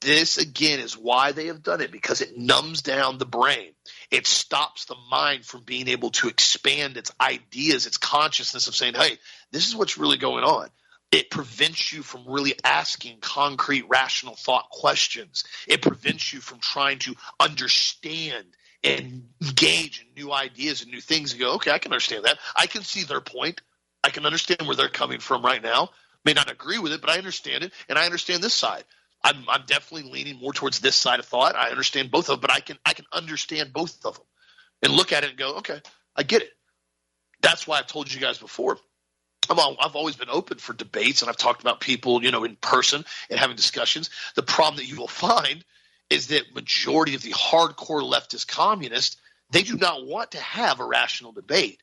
This again is why they have done it because it numbs down the brain. It stops the mind from being able to expand its ideas, its consciousness of saying, hey, this is what's really going on. It prevents you from really asking concrete, rational thought questions. It prevents you from trying to understand and engage in new ideas and new things and go, okay, I can understand that. I can see their point. I can understand where they're coming from right now. May not agree with it, but I understand it, and I understand this side. I'm, I'm definitely leaning more towards this side of thought. I understand both of them, but I can I can understand both of them and look at it and go, okay, I get it. That's why I've told you guys before. I'm all, I've always been open for debates, and I've talked about people, you know, in person and having discussions. The problem that you will (laughs) find is that majority of the hardcore leftist communists they do not want to have a rational debate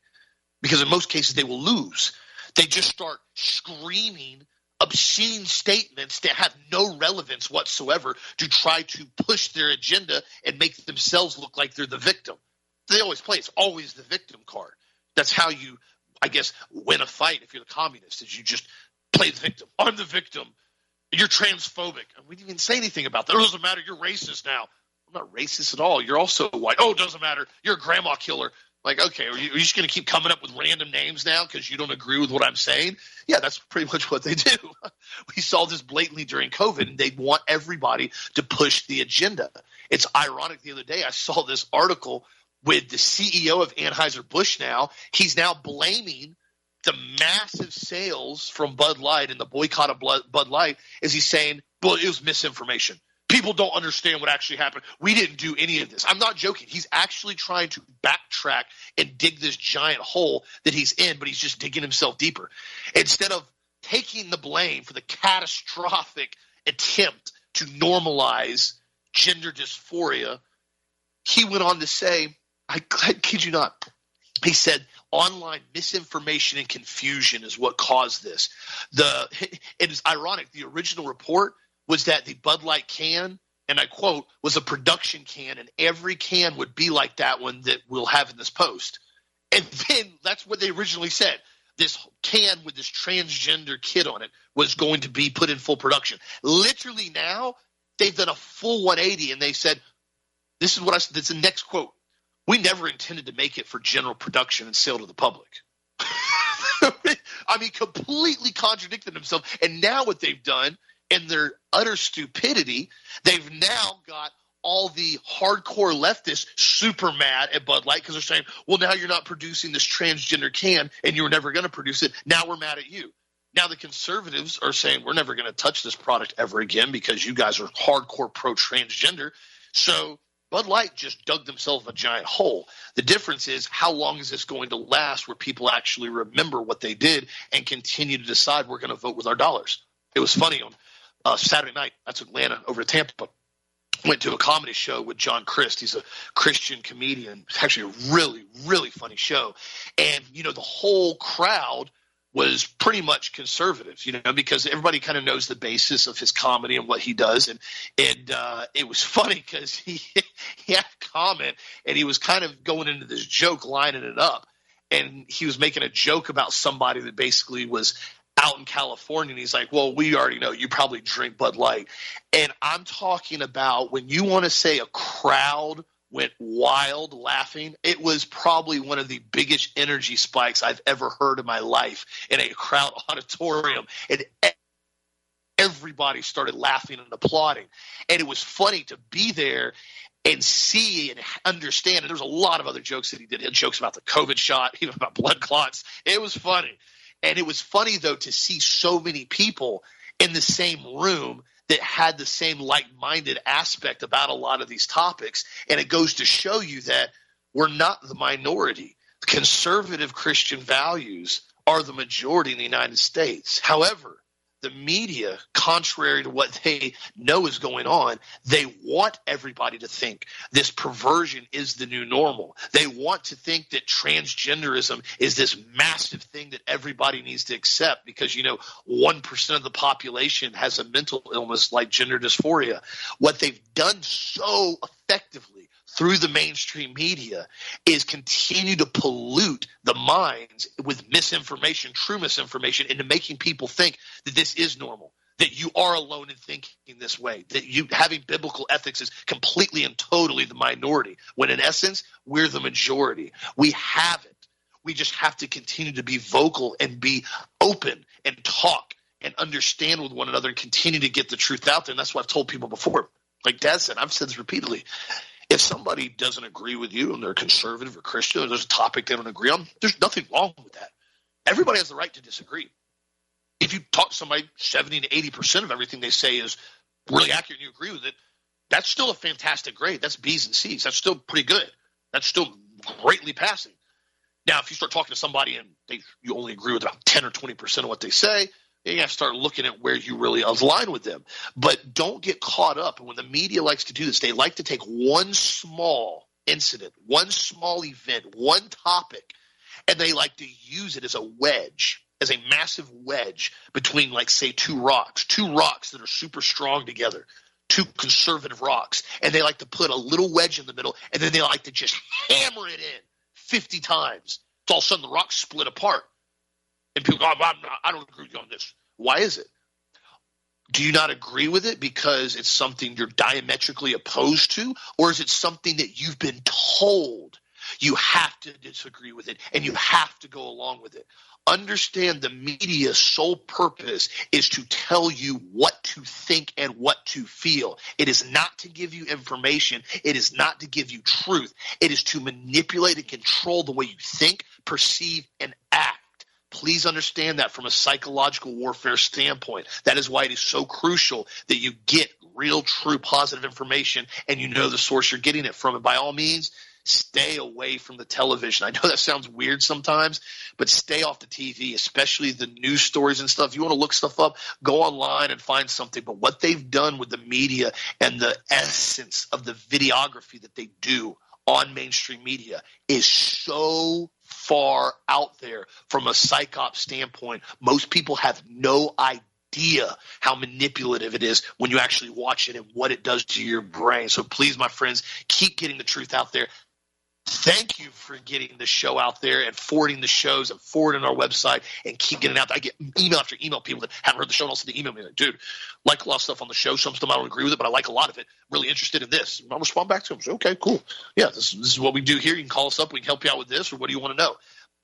because in most cases they will lose. They just start screaming obscene statements that have no relevance whatsoever to try to push their agenda and make themselves look like they're the victim. They always play it's always the victim card. That's how you, I guess, win a fight if you're the communist. Is you just play the victim. I'm the victim. You're transphobic. We didn't even say anything about that. It doesn't matter. You're racist now. I'm not racist at all. You're also white. Oh, it doesn't matter. You're a grandma killer. Like, okay, are you, are you just going to keep coming up with random names now because you don't agree with what I'm saying? Yeah, that's pretty much what they do. (laughs) we saw this blatantly during COVID, and they want everybody to push the agenda. It's ironic. The other day, I saw this article with the CEO of Anheuser-Busch now. He's now blaming the massive sales from Bud Light and the boycott of Bud Light is he's saying, well, it was misinformation people don't understand what actually happened. We didn't do any of this. I'm not joking. He's actually trying to backtrack and dig this giant hole that he's in, but he's just digging himself deeper. Instead of taking the blame for the catastrophic attempt to normalize gender dysphoria, he went on to say, I, I kid you not, he said online misinformation and confusion is what caused this. The (laughs) it is ironic. The original report was that the Bud Light can, and I quote, was a production can, and every can would be like that one that we'll have in this post. And (laughs) then that's what they originally said. This can with this transgender kid on it was going to be put in full production. Literally now, they've done a full 180 and they said, this is what I said. That's the next quote. We never intended to make it for general production and sale to the public. (laughs) I mean, completely contradicted themselves. And now what they've done in their utter stupidity, they've now got all the hardcore leftists super mad at Bud Light because they're saying, well, now you're not producing this transgender can and you were never going to produce it. Now we're mad at you. Now the conservatives are saying we're never going to touch this product ever again because you guys are hardcore pro transgender. So Bud Light just dug themselves a giant hole. The difference is how long is this going to last where people actually remember what they did and continue to decide we're going to vote with our dollars. It was funny on uh, Saturday night. That's Atlanta over to Tampa. Went to a comedy show with John Crist. He's a Christian comedian. It's actually a really, really funny show. And, you know, the whole crowd was pretty much conservative, you know, because everybody kind of knows the basis of his comedy and what he does, and and uh, it was (laughs) funny because he he had a comment and he was kind of going into this joke, lining it up, and he was making a joke about somebody that basically was out in California, and he's like, "Well, we already know. You probably drink Bud Light," and I'm talking about when you want to say a crowd went wild laughing. It was probably one of the biggest energy spikes I've ever heard in my life in a crowd (laughs) auditorium. And everybody started laughing and applauding. And it was funny to be there and see and understand. And there's a lot of other jokes that he did. He had jokes about the COVID shot, (laughs) even about blood clots. It was funny. And it was funny, though, to see so many people in the same room that had the same like-minded aspect about a lot of these topics. And it goes to show you that we're not the minority. Conservative christian values are the majority in the united states. However the media, contrary to what they know is going on, they want everybody to think this perversion is the new normal. They want to think that transgenderism is this massive thing that everybody needs to accept because, you know, 1% of the population has a mental illness like gender dysphoria. What they've done so effectively through the mainstream media is continue to pollute the minds with misinformation, true misinformation, into making people think that this is normal, that you are alone in thinking this way, that you having biblical ethics is completely and totally the minority, when in essence, we're the majority. We have it. We just have to continue to be vocal and be open and talk and understand with one another and continue to get the truth out there. And that's what I've told people before. Like Dad said, I've said this repeatedly if somebody doesn't agree with you and they're conservative or Christian, or there's a topic they don't agree on, there's nothing wrong with that. Everybody has the right to disagree. If you talk to somebody, 70 to 80% of everything they say is really accurate and you agree with it, that's still a fantastic grade. That's B's and C's. That's still pretty good. That's still greatly passing. Now, if you start talking to somebody and they, you only agree with about 10 or 20% of what they say, you have to start looking at where you really align with them. But don't get caught up. And when the media likes to do this, they like to take one small incident, one small event, one topic, and they like to use it as a wedge, as a massive wedge between, like, say, two rocks, two rocks that are super strong together, two conservative rocks. And they like to put a little wedge in the middle, and then they like to just hammer it in 50 times. So all of a sudden the rocks split apart. And people go, oh, I'm not, I don't agree on this. Why is it? Do you not agree with it because it's something you're diametrically opposed to? Or is it something that you've been told you have to disagree with it and you have to go along with it? Understand the media's sole purpose is to tell you what to think and what to feel. It is not to give you information. It is not to give you truth. It is to manipulate and control the way you think, perceive, and act. Please understand that from a psychological warfare standpoint. That is why it is so crucial that you get real, true, positive information and you know the source you're getting it from. And by all means, stay away from the television. I know that sounds weird sometimes, but stay off the TV, especially the news stories and stuff. If You want to look stuff up, go online and find something. But what they've done with the media and the essence of the videography that they do on mainstream media is so far out there from a psyop standpoint. Most people have no idea how manipulative it is when you actually watch it and what it does to your brain. So please, my friends, keep getting the truth out there. Thank you for getting the show out there and forwarding the shows and forwarding our website and keep getting out there. I get email after email people that haven't heard the show and also they email me like, dude, like a lot of stuff on the show. Some stuff I don't agree with it, but I like a lot of it. Really interested in this. I'll respond back to them. Say, okay, cool. Yeah, this, this is what we do here. You can call us up. We can help you out with this or what do you want to know?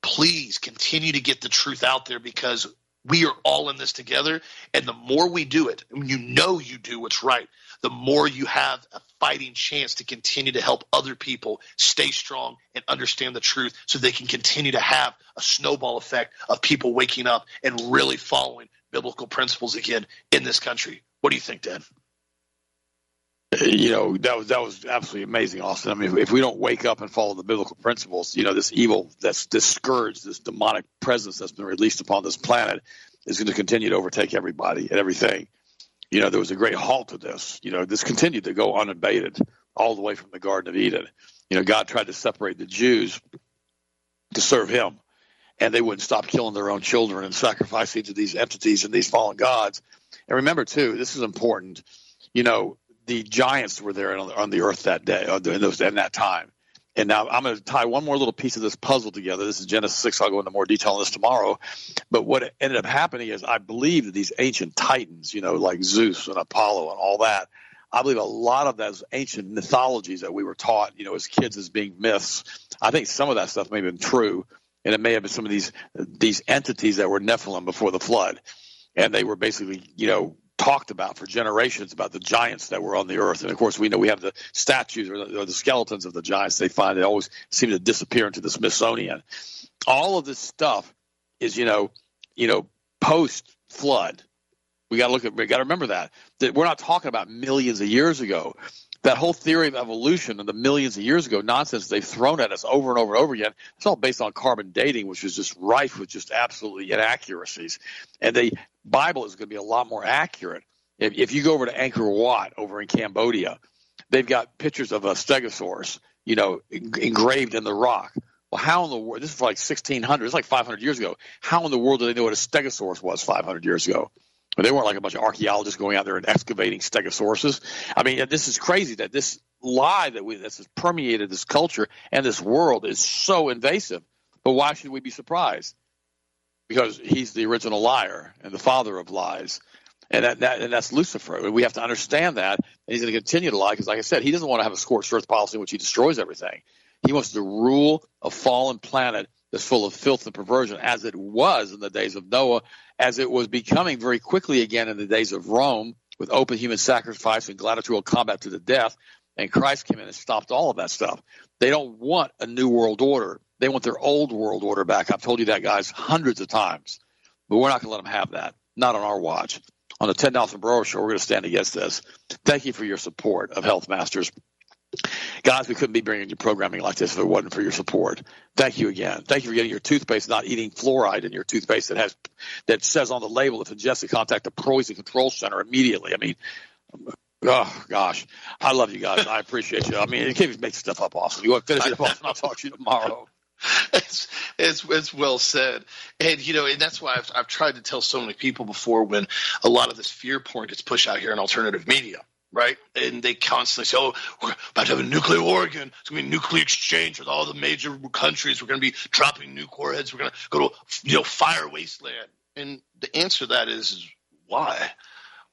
Please continue to get the truth out there because We are all in this together. And the more we do it, you know you do what's right, the more you have a fighting chance to continue to help other people stay strong and understand the truth so they can continue to have a snowball effect of people waking up and really following biblical principles again in this country. What do you think, Dan?
you know that was that was absolutely amazing, Austin. I mean, if, we don't wake up and follow the biblical principles, you know, this evil that's discouraged, this demonic presence that's been released upon this planet is going to continue to overtake everybody and everything you know, there was a great halt to this. You know, this continued to go unabated all the way from the Garden of Eden. You know, God tried to separate the Jews to serve Him, and they wouldn't stop killing their own children and sacrificing to these entities and these fallen gods. And remember, too, this is important. You know, the giants were there on the, earth that day, uh, in, those, in that time. And now I'm going to tie one more little piece of this puzzle together. This is Genesis 6. I'll go into more detail on this tomorrow. But what ended up happening is I believe that these ancient titans, you know, like Zeus and Apollo and all that, I believe a lot of those ancient mythologies that we were taught, you know, as kids as being myths, I think some of that stuff may have been true. And it may have been some of these these entities that were Nephilim before the flood. And they were basically, you know, talked about for generations about the giants that were on the earth. And of course, we know we have the statues or the, skeletons of the giants they find. They always seem to disappear into the Smithsonian. All of this stuff is, you know, you know, post flood. We got to look at. We got to remember that that we're not talking about millions of years ago. That whole theory of evolution and the millions of years ago nonsense they've thrown at us over and over and over again. It's all based on carbon dating, which is just rife with just absolutely inaccuracies. And the Bible is going to be a lot more accurate. If, if you go over to Angkor Wat over in Cambodia, they've got pictures of a stegosaurus, you know, engraved in the rock. Well, how in the world? This is like 1600. It's like 500 years ago. How in the world do they know what a stegosaurus was 500 years ago? They weren't like a bunch of archaeologists going out there and excavating stegosauruses. I mean, this is crazy that this lie that we that's permeated this culture and this world is so invasive. But why should we be surprised? Because he's the original liar and the father of lies. And that, that and that's Lucifer. We have to understand that. And he's going to continue to lie because, like I said, he doesn't want to have a scorched earth policy in which he destroys everything. He wants to rule a fallen planet that's full of filth and perversion, as it was in the days of Noah, as it was becoming very quickly again in the days of Rome, with open human sacrifice and gladiatorial combat to the death. And Christ came in and stopped all of that stuff. They don't want a new world order. They want their old world order back. I've told you that, guys, hundreds of times. But we're not going to let them have that. Not on our watch. On the Ted Nelson Broer Show, we're going to stand against this. Thank you for your support of Health Masters. Guys, we couldn't be bringing you programming like this if it wasn't for your support. Thank you again. Thank you for getting your toothpaste, not eating fluoride in your toothpaste that has that says on the label if ingested, contact the poison control center immediately. I mean, oh gosh, I love you guys. I appreciate you. I mean, you can't even make stuff up, Austin. You want to finish it off, and I'll talk to you tomorrow. (laughs)
It's, it's it's well said, and you know, and that's why I've I've tried to tell so many people before when a lot of this fear porn gets pushed out here in alternative media right? And they constantly say, "Oh, we're about to have a nuclear war again. It's going to be a nuclear exchange with all the major countries. We're going to be dropping nuke warheads. We're going to go to you know fire wasteland." And the answer to that is, is why?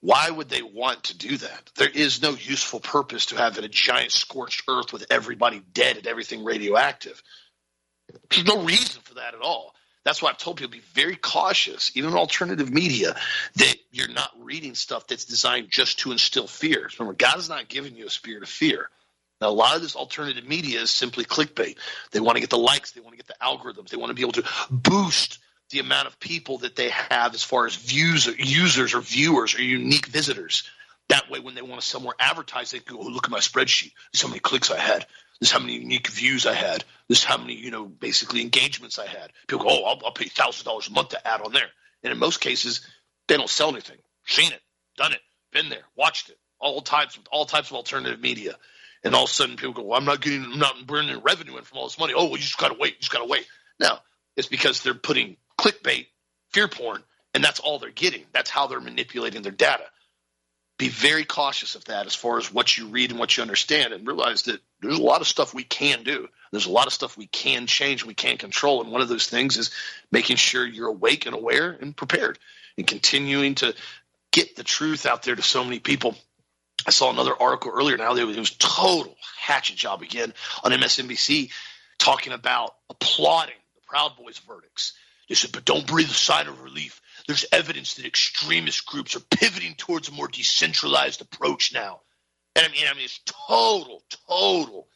Why would they want to do that? There is no useful purpose to having a giant scorched earth with everybody dead and everything radioactive. There's no reason for that at all. That's why I've told people be very cautious, even in alternative media, that you're not reading stuff that's designed just to instill fear. Remember, God is not giving you a spirit of fear. Now, a lot of this alternative media is simply clickbait. They want to get the likes, they want to get the algorithms, they want to be able to boost the amount of people that they have as far as views, or users, or viewers, or unique visitors. That way, when they want to somewhere advertise, they go, oh, look at my spreadsheet. How many clicks I had. This is how many unique views I had. This is how many, you know, basically engagements I had. People go, oh, I'll, I'll pay thousand dollars a month to add on there. And in most cases, they don't sell anything. Seen it, done it, been there, watched it. All types, all types of alternative media. And all of a sudden, people go, well, I'm not getting, I'm not bringing revenue in from all this money. Oh, well, you just gotta wait. You just gotta wait. No, it's because they're putting clickbait, fear porn, and that's all they're getting. That's how they're manipulating their data be very cautious of that as far as what you read and what you understand and realize that there's a lot of stuff we can do. There's a lot of stuff we can change we can control. And one of those things is making sure you're awake and aware and prepared and continuing to get the truth out there to so many people. I saw another article earlier now that it was total hatchet job again on msnbc talking about applauding the proud boys verdicts. They said but don't breathe a sigh of relief there's evidence that extremist groups are pivoting towards a more decentralized approach now. And I mean, I mean, it's total, total,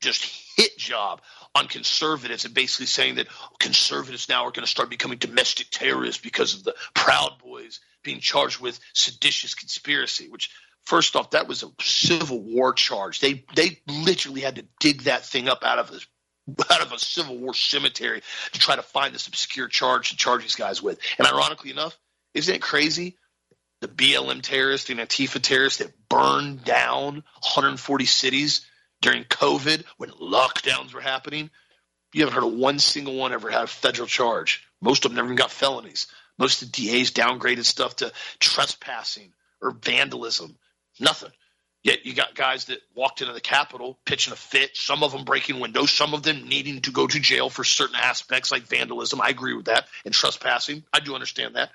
just hit job on conservatives and basically saying that conservatives now are going to start becoming domestic terrorists because of the Proud Boys being charged with seditious conspiracy. Which, first off, that was a Civil War charge. They they literally had to dig that thing up out of a (laughs) out of a Civil War cemetery to try to find this obscure charge to charge these guys with. And ironically enough, isn't it crazy? The BLM terrorists, the Antifa terrorists that burned down 140 cities during COVID when lockdowns were happening. You haven't heard of one single one ever had a federal charge. Most of them never even got felonies. Most of the DAs downgraded stuff to trespassing or vandalism. Nothing. Yet you got guys that walked into the Capitol pitching a fit, some of them breaking windows, some of them needing to go to jail for certain aspects like vandalism. I agree with that. And trespassing. I do understand that.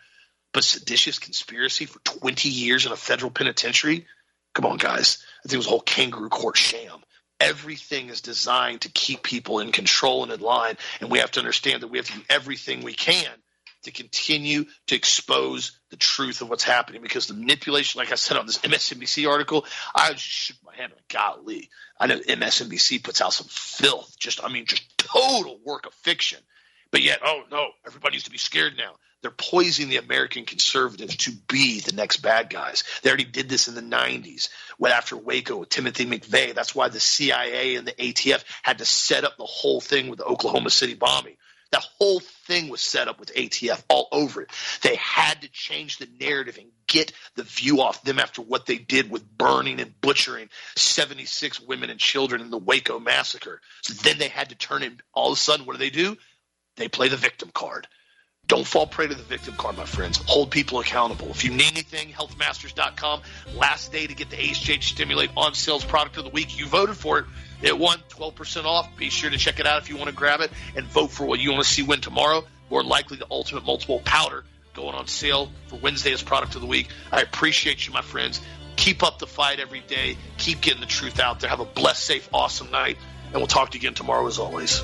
But seditious conspiracy for 20 years in a federal penitentiary? Come on, guys. I think it was a whole kangaroo court sham. Everything is designed to keep people in control and in line. And we have to understand that we have to do everything we can to continue to expose the truth of what's happening because the manipulation, like I said on this MSNBC article, I just shook my head like, golly, I know MSNBC puts out some filth, just, I mean, just total work of fiction. But yet, oh no, everybody needs to be scared now. They're poisoning the American conservatives to be the next bad guys. They already did this in the 90s when after Waco with Timothy McVeigh. That's why the CIA and the ATF had to set up the whole thing with the Oklahoma City bombing. That whole thing was set up with ATF all over it. They had to change the narrative and get the view off them after what they did with burning and butchering 76 women and children in the Waco massacre. So then they had to turn it. All of a sudden, what do they do? They play the victim card. Don't fall prey to the victim card, my friends. Hold people accountable. If you need anything, healthmasters.com. Last day to get the HGH Stimulate on sales product of the week. You voted for it. It won 12% off. Be sure to check it out if you want to grab it and vote for what you want to see win tomorrow. More likely, the ultimate multiple powder going on sale for Wednesday as product of the week. I appreciate you, my friends. Keep up the fight every day. Keep getting the truth out there. Have a blessed, safe, awesome night. And we'll talk to you again tomorrow as always.